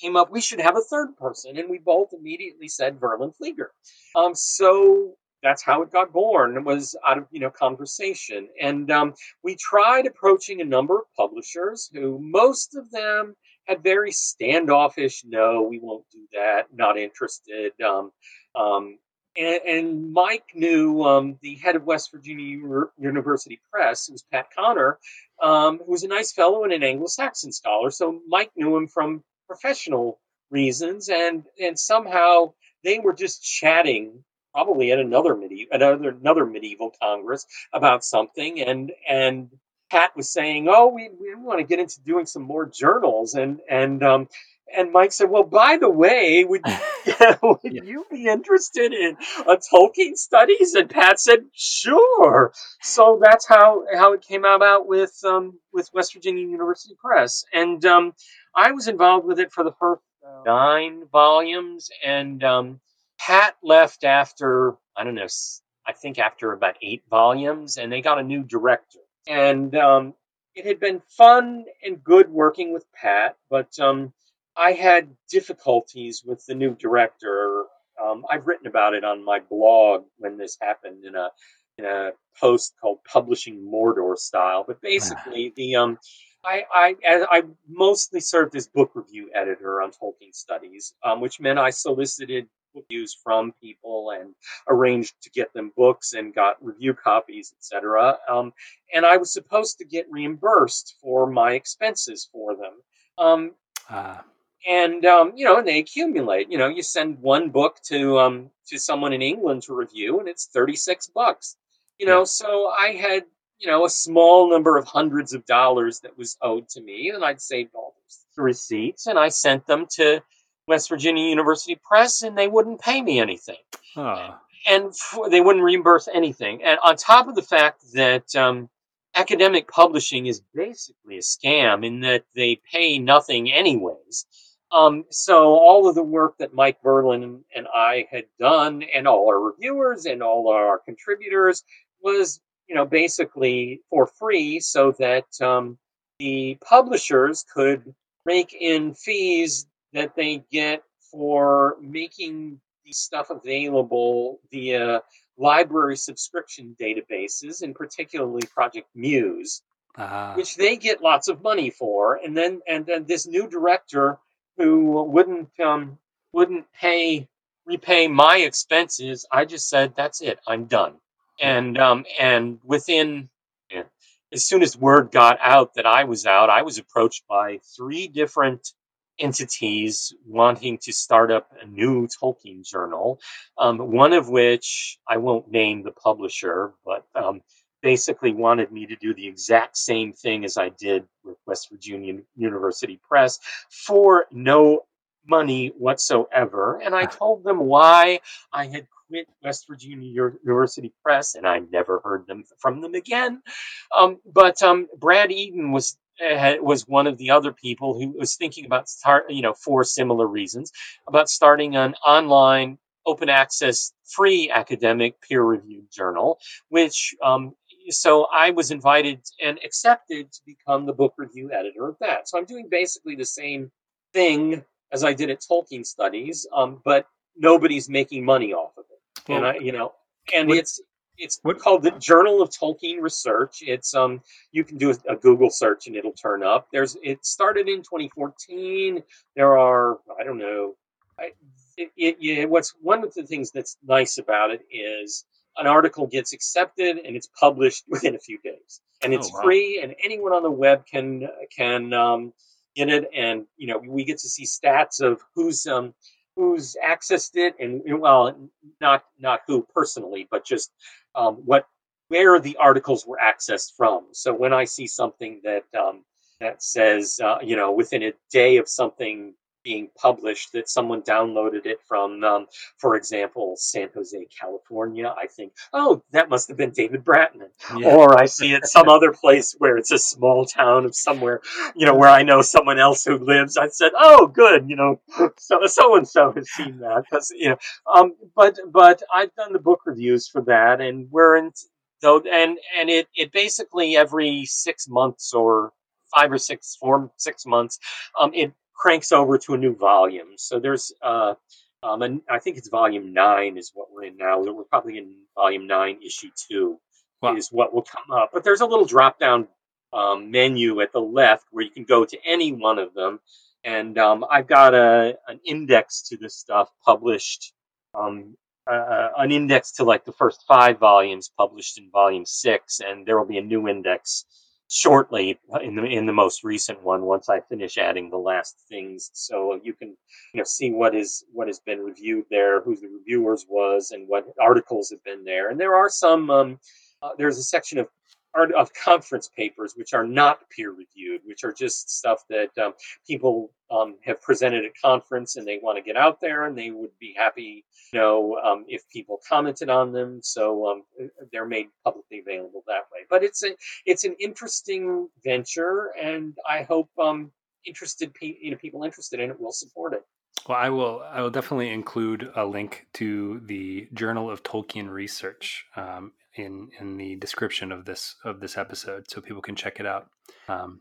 C: came up, we should have a third person. And we both immediately said Verlyn Flieger. Um, so that's how it got born. It was out of, you know, conversation. And um, we tried approaching a number of publishers who most of them had very standoffish, no, we won't do that, not interested. Um, um, and, and Mike knew um, the head of West Virginia University Press, who was Pat Conner, um, who was a nice fellow and an Anglo-Saxon scholar. So Mike knew him from professional reasons, and and somehow they were just chatting probably at another medieval another another medieval congress about something and and Pat was saying, "Oh, we, we want to get into doing some more journals," and and um, and Mike said, "Well, by the way, would, would yeah. you be interested in a Tolkien studies?" And Pat said, "Sure." So that's how how it came about with um, with West Virginia University Press, and um, I was involved with it for the first uh, nine volumes, and um, Pat left after I don't know, I think after about eight volumes, and they got a new director and um, it had been fun and good working with Pat, but um, I had difficulties with the new director. Um, I've written about it on my blog when this happened in a in a post called "Publishing Mordor Style." But basically, the um, I, I, I mostly served as book review editor on Tolkien Studies, um, which meant I solicited reviews from people and arranged to get them books and got review copies, etc. Um, and I was supposed to get reimbursed for my expenses for them. Um, uh. And um, you know, and they accumulate. You know, you send one book to um, to someone in England to review, and it's thirty six bucks. You know, yeah. so I had you know a small number of hundreds of dollars that was owed to me, and I'd saved all the receipts, and I sent them to West Virginia University Press, and they wouldn't pay me anything. Huh. And for, they wouldn't reimburse anything. And on top of the fact that um, academic publishing is basically a scam in that they pay nothing anyways. Um, so all of the work that Mike Verlyn and I had done, and all our reviewers and all our contributors, was you know basically for free, so that um, the publishers could rake in fees that they get for making the stuff available via library subscription databases, and particularly Project Muse, uh-huh. which they get lots of money for. And then and then this new director who wouldn't um, wouldn't pay repay my expenses. I just said that's it. I'm done. And um, and within yeah, as soon as word got out that I was out, I was approached by three different entities wanting to start up a new Tolkien journal, um, one of which I won't name the publisher, but um, basically wanted me to do the exact same thing as I did with West Virginia University Press for no money whatsoever. And I told them why I had quit West Virginia University Press, and I never heard them from them again. Um, but um, Brad Eden was was one of the other people who was thinking about start, you know, for similar reasons, about starting an online open access free academic peer reviewed journal, which um, so I was invited and accepted to become the book review editor of that. So I'm doing basically the same thing as I did at Tolkien Studies, um, but nobody's making money off of it. And I, you know, and what, it's it's what? called the Journal of Tolkien Research. It's um you can do a, a, Google search and it'll turn up. There's it started in 2014. There are I don't know. I, it, it, it, what's one of the things that's nice about it is an article gets accepted and it's published within a few days, and it's oh, wow. free, and anyone on the web can can um, get it, and you know we get to see stats of who's um, who's accessed it and well not not who personally but just um, what where the articles were accessed from. So when i see something that um, that says uh, you know within a day of something being published that someone downloaded it from, um, for example, San Jose, California. I think, oh, that must have been David Bratman. Yeah. Or I see it some other place where it's a small town of somewhere, you know, where I know someone else who lives. I said, oh, good, you know, so so and so has seen that you know, um, but but I've done the book reviews for that, and we're in though, and and it it basically every six months or five or six, four, six months, um, it cranks over to a new volume. So there's, uh, um, and I think it's volume nine is what we're in now. We're probably in volume nine, issue two, wow. is what will come up. But there's a little drop down um, menu at the left where you can go to any one of them. And um, I've got a an index to this stuff published, um, uh, an index to like the first five volumes published in volume six, and there will be a new index shortly in the in the most recent one once I finish adding the last things. So you can you know see what is what has been reviewed there who the reviewers was and what articles have been there. And there are some um, uh, there's a section of of conference papers which are not peer reviewed, which are just stuff that um, people um, have presented at conference and they want to get out there and they would be happy, you know, um, if people commented on them. So um, they're made publicly available that way. But it's a it's an interesting venture, and I hope um, interested pe- you know people interested in it will support it.
B: Well, I will. I will definitely include a link to the Journal of Tolkien Research um, in in the description of this of this episode, so people can check it out. Um,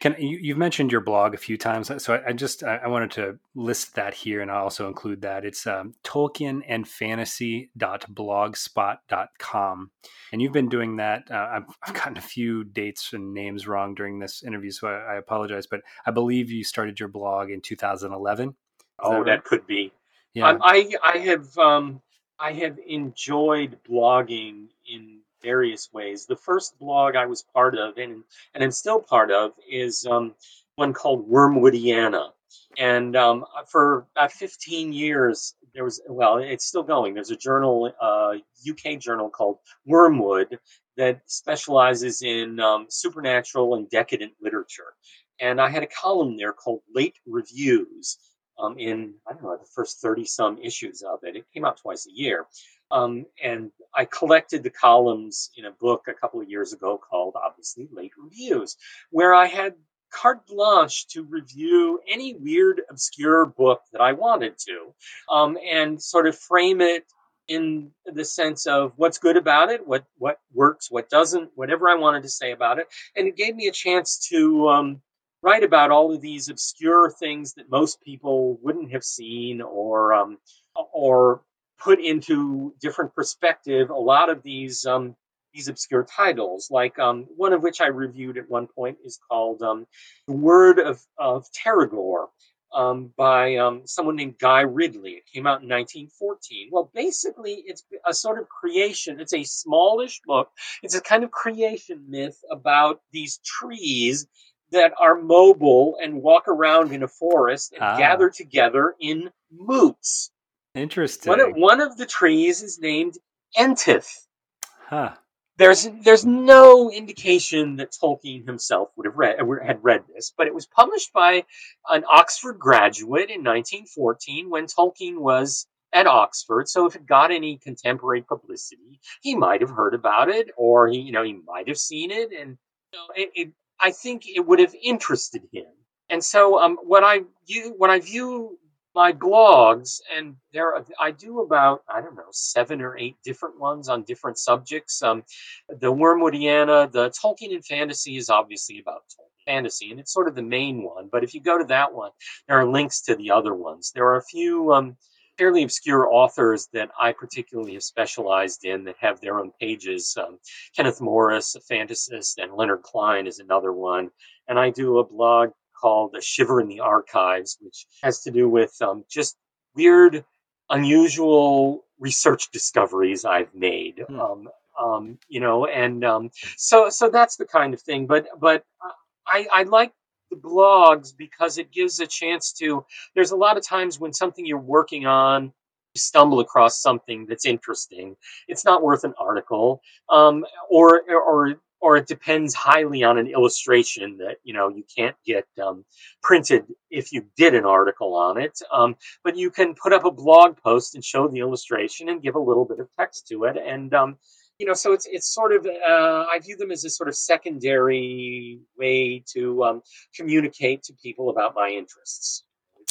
B: can you, have mentioned your blog a few times, so I, I just I, I, wanted to list that here, and I'll also include that. It's um, TolkienandFantasy.blogspot.com, and fantasy.blogspot.com. And you've been doing that. Uh, I've, I've, gotten a few dates and names wrong during this interview, so I, I apologize. But I believe you started your blog in 2011. Is
C: oh, that, right? that, could be. Yeah, um, I I have um, I have enjoyed blogging in various ways. The first blog I was part of, and and I'm still part of, is um, one called Wormwoodiana. And um, for about 15 years, there was well, it's still going. There's a journal, uh, UK journal called Wormwood that specializes in um, supernatural and decadent literature. And I had a column there called Late Reviews um, in I don't know the first thirty some issues of it. It came out twice a year, um, and I collected the columns in a book a couple of years ago called obviously Late Reviews, where I had carte blanche to review any weird obscure book that I wanted to, um, and sort of frame it in the sense of what's good about it, what what works, what doesn't, whatever I wanted to say about it, and it gave me a chance to um, write about all of these obscure things that most people wouldn't have seen or um, or put into different perspective a lot of these um, these obscure titles like um, one of which i reviewed at one point is called um, the word of, of Terregor um, by um, someone named Guy Ridley. It came out in 1914. Well, basically, it's a sort of creation. It's a smallish book. It's a kind of creation myth about these trees that are mobile and walk around in a forest and ah. gather together in moots.
B: Interesting.
C: One of, one of the trees is named Entith.
B: Huh.
C: There's there's no indication that Tolkien himself would have read had read this, but it was published by an Oxford graduate in 1914 when Tolkien was at Oxford. So if it got any contemporary publicity, he might have heard about it, or he you know he might have seen it, and you know, it, it I think it would have interested him. And so um, when I view when I view my blogs, and there I do about I don't know seven or eight different ones on different subjects. Um, the Wormwoodiana, the Tolkien and fantasy is obviously about Tolkien fantasy, and it's sort of the main one. But if you go to that one, there are links to the other ones. There are a few um, fairly obscure authors that I particularly have specialized in that have their own pages. Um, Kenneth Morris, a fantasist, and Leonard Cline is another one. And I do a blog called A Shiver in the Archives, which has to do with um, just weird, unusual research discoveries I've made. Hmm. Um, um, you know, and um, so so that's the kind of thing. But but I, I like the blogs because it gives a chance to there's a lot of times when something you're working on you stumble across something that's interesting. It's not worth an article um, or or or it depends highly on an illustration that you know you can't get um, printed if you did an article on it um, but you can put up a blog post and show the illustration and give a little bit of text to it and um, you know, so it's it's sort of uh, I view them as a sort of secondary way to um, communicate to people about my interests.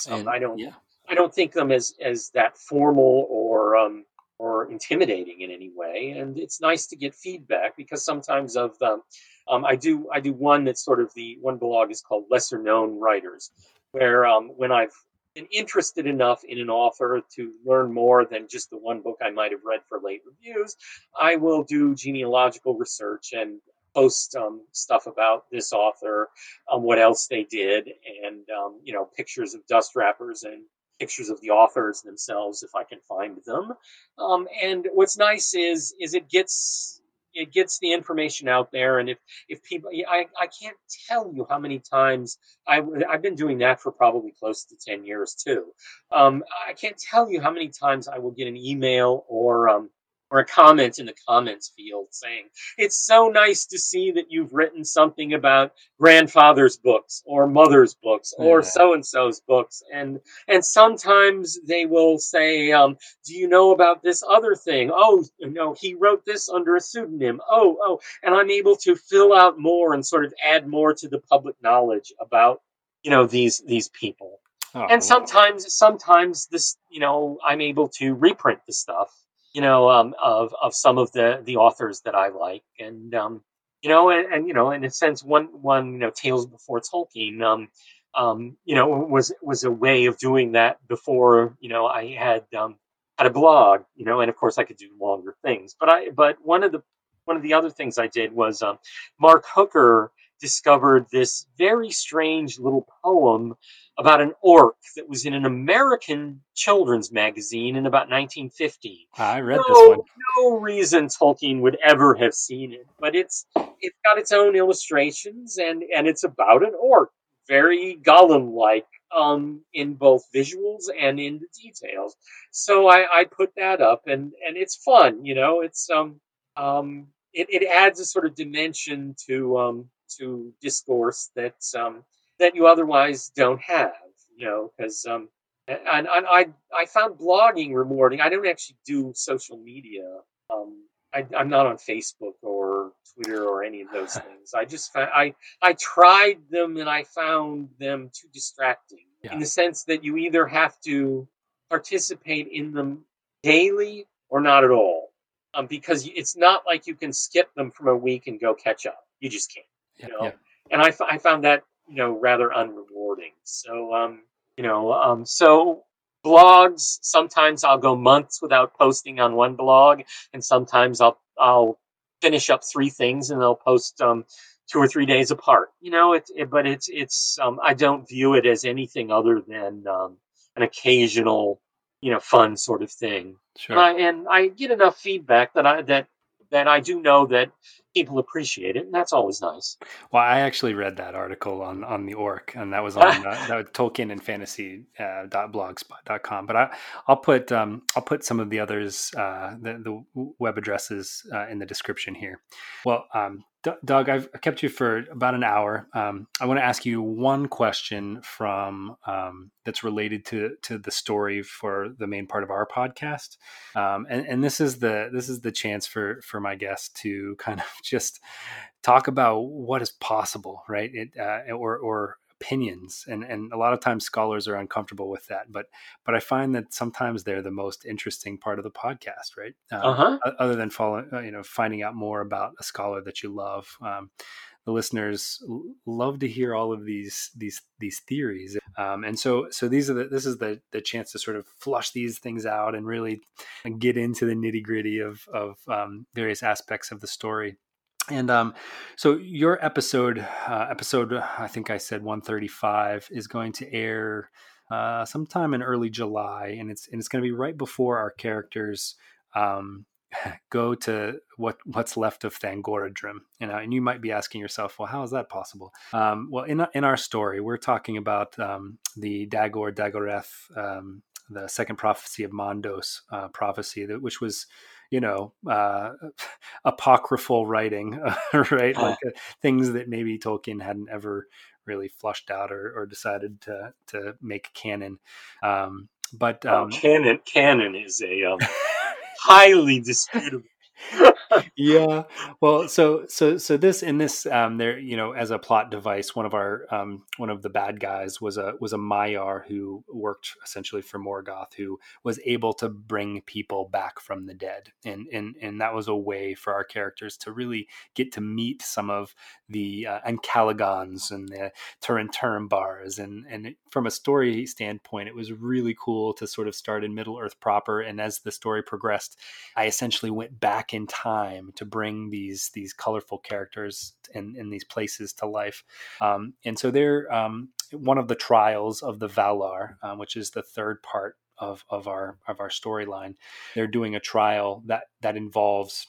C: Um, and, I don't yeah. I don't think them as as that formal or um, or intimidating in any way. And it's nice to get feedback because sometimes of them, um, I do I do one that's sort of the one blog is called Lesser Known Writers, where um, when I've been interested enough in an author to learn more than just the one book I might have read for late reviews, I will do genealogical research and post um, stuff about this author, um, what else they did, and um, you know pictures of dust wrappers and pictures of the authors themselves if I can find them. Um, and what's nice is is it gets it gets the information out there, and if if people, I I can't tell you how many times I I've been doing that for probably close to ten years too. Um, I can't tell you how many times I will get an email or um, or a comment in the comments field saying, It's so nice to see that you've written something about grandfather's books or mother's books or so and so's books. And and sometimes they will say, um, Do you know about this other thing? Oh, no, he wrote this under a pseudonym. Oh, oh. And I'm able to fill out more and sort of add more to the public knowledge about, you know, these these people. Oh, and sometimes sometimes this, you know, I'm able to reprint the stuff you know, um, of of some of the the authors that I like, and um, you know, and, and, you know, in a sense, one one you know, Tales Before Tolkien, um, um, you know, was was a way of doing that before you know I had um, had a blog, you know, and of course I could do longer things, but I but one of the one of the other things I did was um, Mark Hooker discovered this very strange little poem about an orc that was in an American children's magazine in about 1950.
B: I read no, this one.
C: No reason Tolkien would ever have seen it, but it's it's got its own illustrations and and it's about an orc, very Gollum-like um, in both visuals and in the details. So I, I put that up and and it's fun, you know. It's um um it, it adds a sort of dimension to um to discourse that um that you otherwise don't have, you know, because um, and, and I I found blogging rewarding. I don't actually do social media. Um, I, am not on Facebook or Twitter or any of those things. I just found, I I tried them and I found them too distracting yeah. in the sense that you either have to participate in them daily or not at all, um, because it's not like you can skip them from a week and go catch up. You just can't. You know? Yeah. And I, I found that you know rather unrewarding. So um, you know, um, so blogs sometimes I'll go months without posting on one blog, and sometimes I'll I'll finish up three things and they'll post um, two or three days apart. You know, it, it but it's it's um, I don't view it as anything other than um, an occasional you know fun sort of thing. Sure. And I, and I get enough feedback that I that that I do know that people appreciate it, and that's always nice.
B: Well, I actually read that article on on the orc, and that was on uh, that was Tolkien and Fantasy uh, dot blogspot.com. But I, I'll put um, I'll put some of the others uh, the, the web addresses uh, in the description here. Well, um, Doug, I've kept you for about an hour. Um, I want to ask you one question from um, that's related to to the story for the main part of our podcast, um, and, and this is the this is the chance for for my guest to kind of just talk about what is possible, right? It uh, or or opinions and and a lot of times scholars are uncomfortable with that but but i find that sometimes they're the most interesting part of the podcast right? Um, uh-huh. other than following uh, you know finding out more about a scholar that you love um, the listeners love to hear all of these these these theories. Um, and so so these are the this is the the chance to sort of flush these things out and really get into the nitty gritty of of um, various aspects of the story and um, so your episode, uh, episode, I think I said 135, is going to air uh, sometime in early July, and it's and it's going to be right before our characters um, go to what what's left of Thangorodrim. You know, and you might be asking yourself, well, how is that possible? Um, well, in in our story, we're talking about um, the Dagor Dagorath, um, the second prophecy of Mandos uh, prophecy, that which was you know uh, apocryphal writing, right? Like uh, things that maybe Tolkien hadn't ever really flushed out or, or decided to to make canon. Um, but
C: oh, um, oh, canon canon is a um, highly disputable
B: yeah. Well, so so so this in this um there you know as a plot device one of our um one of the bad guys was a was a Maiar who worked essentially for Morgoth who was able to bring people back from the dead. And and and that was a way for our characters to really get to meet some of the uh, Ancalagons and the Turin Turambars and and from a story standpoint it was really cool to sort of start in Middle Earth proper. And as the story progressed I essentially went back in time to bring these these colorful characters in, in these places to life. Um, and so they're um, one of the trials of the Valar, um, which is the third part of, of our of our storyline. They're doing a trial that that involves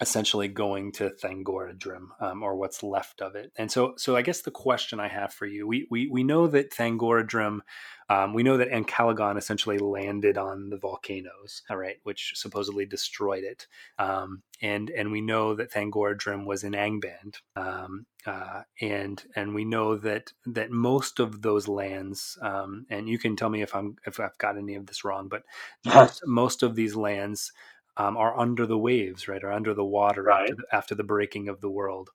B: essentially going to Thangorodrim, um, or what's left of it. And so, so I guess the question I have for you, we we, we know that Thangorodrim, um, we know that Ancalagon essentially landed on the volcanoes, all right, which supposedly destroyed it. Um, and and we know that Thangorodrim was in Angband, um, uh, and and we know that that most of those lands, um, and you can tell me if I'm if I've got any of this wrong, but most, most of these lands um, are under the waves, right, or under the water right. after, the, after, the, breaking of the world.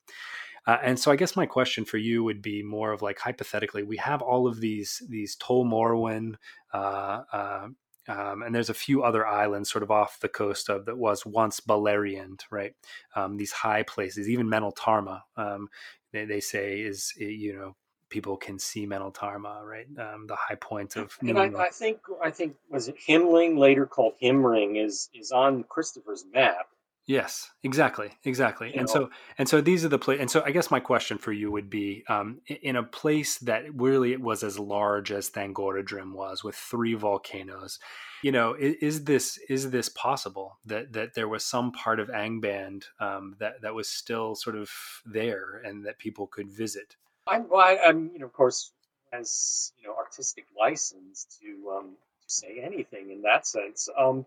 B: Uh, and so, I guess my question for you would be more of like hypothetically, we have all of these these Tol Morwen, uh, uh, um, and there's a few other islands sort of off the coast of that was once Beleriand, right? Um, these high places, even Menel Tarma, um, they, they, say is you know people can see Menel Tarma, right? Um, the high point of.
C: and I, I, think I think was it Himling, later called Himring, is is on Christopher's map.
B: Yes, exactly, exactly. You and know. so and so these are the place. And so I guess my question for you would be, um, in a place that really was as large as Thangorodrim was, with three volcanoes. You know, is, is, this is this possible that that there was some part of Angband um, that that was still sort of there and that people could visit?
C: I'm, well, I, am you know, of course, has you know artistic license to um, to say anything in that sense. Um,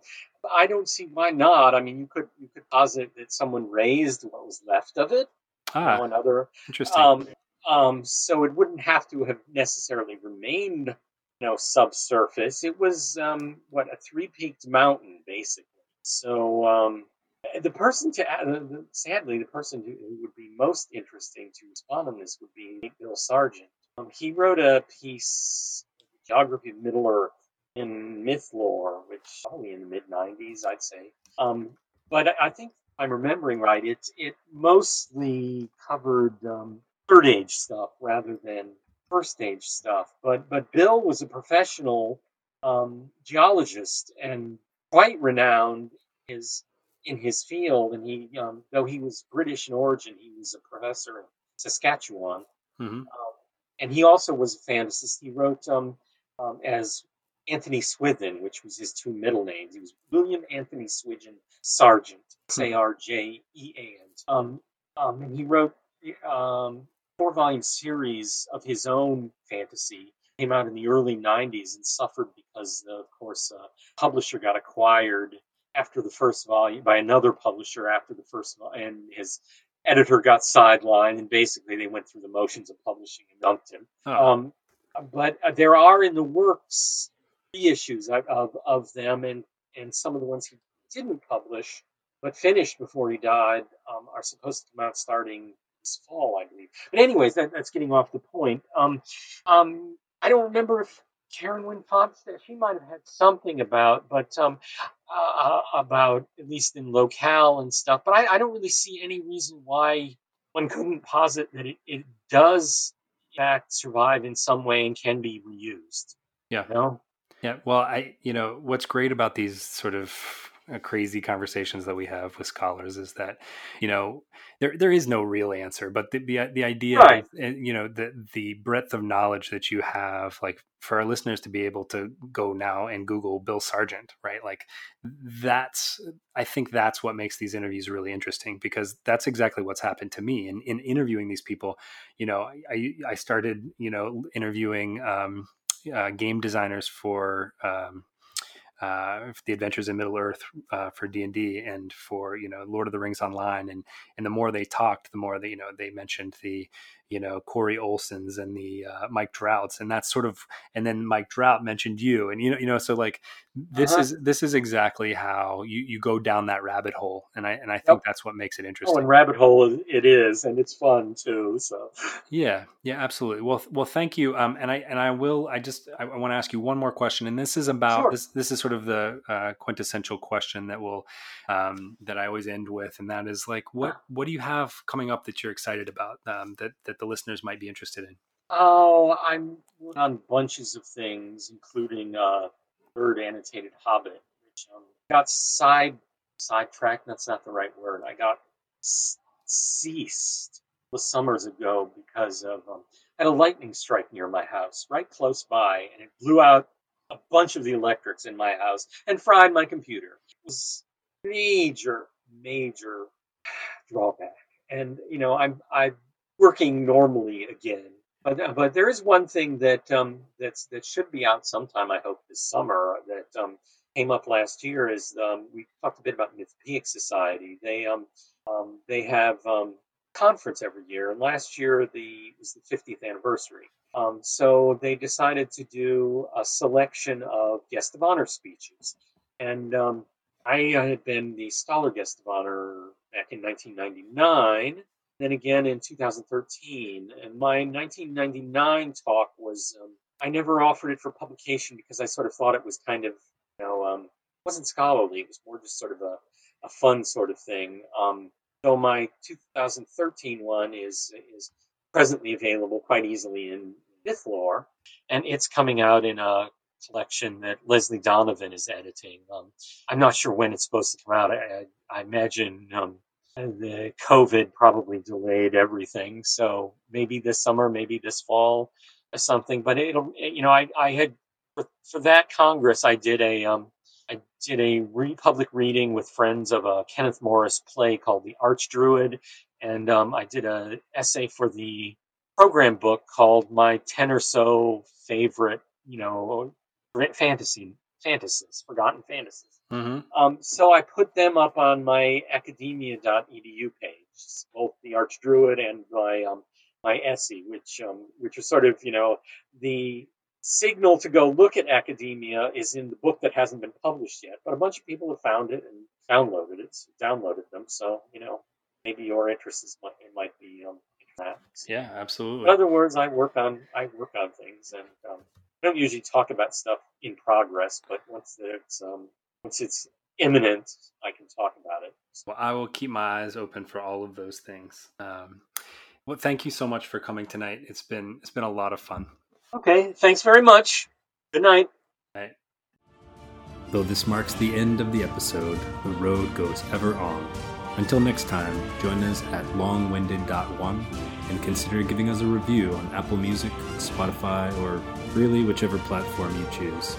C: I don't see why not. I mean, you could you could posit that someone raised what was left of it.
B: Ah,
C: one other
B: interesting.
C: Um, um, so it wouldn't have to have necessarily remained, you know, subsurface. It was um, what a three-peaked mountain, basically. So um, the person to sadly the person who, would be most interesting to respond on this would be Bill Sarjeant. Um, he wrote a piece, Geography of Middle Earth, in Mythlore, which probably in the mid '90s, I'd say. Um, but I think I'm remembering right. It it mostly covered um, third age stuff rather than first age stuff. But but Bill was a professional um, geologist and quite renowned. His in his field, and he, um, though he was British in origin, he was a professor in Saskatchewan,
B: mm-hmm.
C: um, and he also was a fantasist. He wrote um, um as Antony Swithin, which was his two middle names. He was William Antony Swithin Sarjeant, S A R J E A N. Um, um, and he wrote um, four volume series of his own fantasy. Came out in the early 90s and suffered because, of course, uh, publisher got acquired after the first volume by another publisher after the first volume, and his editor got sidelined, and basically they went through the motions of publishing and dumped him.
B: Oh.
C: Um, but uh, there are in the works reissues of, of, of them, and, and some of the ones he didn't publish but finished before he died um, are supposed to come out starting this fall, I believe. But anyways, that, that's getting off the point. Um, um, I don't remember if Karen Wynne Fonstad, she might have had something about, but um, uh, about at least in locale and stuff. But I, I, don't really see any reason why one couldn't posit that it, it does in fact survive in some way and can be reused.
B: Yeah.
C: You know?
B: Yeah. Well, I, you know, what's great about these sort of uh, crazy conversations that we have with scholars is that you know there there is no real answer but the the, the idea
C: right.
B: Is, you know the the breadth of knowledge that you have like for our listeners to be able to go now and google bill sarjeant right like that's i think that's what makes these interviews really interesting because that's exactly what's happened to me in, in interviewing these people you know i i started you know interviewing um, uh, game designers for um, uh, the Adventures in Middle Earth uh, for D and D and for you know Lord of the Rings Online, and and the more they talked, the more they you know they mentioned the you know Corey Olsons and the uh, Mike Drouts, and that's sort of and then Mike Drout mentioned you, and you know you know so like this uh-huh. is this is exactly how you you go down that rabbit hole, and I and I think yep. that's what makes it interesting.
C: Oh, and rabbit hole it is, and it's fun too. So
B: yeah, yeah, absolutely. Well, well, thank you. Um, and I and I will. I just I, I want to ask you one more question, and this is about
C: sure.
B: this. This is sort of the uh, quintessential question that will um, that I always end with, and that is like, what what do you have coming up that you're excited about um, that that the listeners might be interested in?
C: Oh, I'm on bunches of things, including uh, third annotated Hobbit, which um, got side sidetracked. That's not the right word. I got s- ceased the summers ago because of um, I had a lightning strike near my house, right close by, and it blew out a bunch of the electrics in my house and fried my computer. It was major, major drawback. And you know, I'm I'm working normally again, but uh, but there is one thing that um, that's that should be out sometime. I hope this summer that um, came up last year is um, we talked a bit about Mythopoeic Society. They um, um, they have um, conference every year, and last year the was the 50th anniversary. Um, so they decided to do a selection of guest of honor speeches, and um, I had been the scholar guest of honor back in 1999, then again in 2013, and my 1999 talk was um, I never offered it for publication because I sort of thought it was kind of you know um, wasn't scholarly. It was more just sort of a, a fun sort of thing. Um, so my 2013 one is is presently available quite easily in Mythlore, and it's coming out in a collection that Leslie Donovan is editing. Um, I'm not sure when it's supposed to come out. I, I imagine um, the COVID probably delayed everything, so maybe this summer, maybe this fall, or something. But it'll, you know, I, I had for, for that Congress, I did a um, I did a re- public reading with friends of a Kenneth Morris play called The Archdruid, and um, I did an essay for the program book called My Ten or So Favorite, you know, fantasy fantasies, forgotten fantasies.
B: Mm-hmm.
C: Um, so I put them up on my academia.edu page, both the Archdruid and my um, my essay, which um, which are sort of you know the signal to go look at academia is in the book that hasn't been published yet, but a bunch of people have found it and downloaded it, downloaded them. So you know maybe your interest is might, it might be um, that.
B: Yeah, absolutely.
C: In other words, I work on I work on things and um, I don't usually talk about stuff in progress, but once it's um, once it's imminent, I can talk about it.
B: Well, I will keep my eyes open for all of those things. Um, well, thank you so much for coming tonight. It's been it's been a lot of fun.
C: Okay, thanks very much. Good night.
B: Night.
D: Though this marks the end of the episode, the road goes ever on. Until next time, join us at longwinded.one and consider giving us a review on Apple Music, Spotify, or really whichever platform you choose.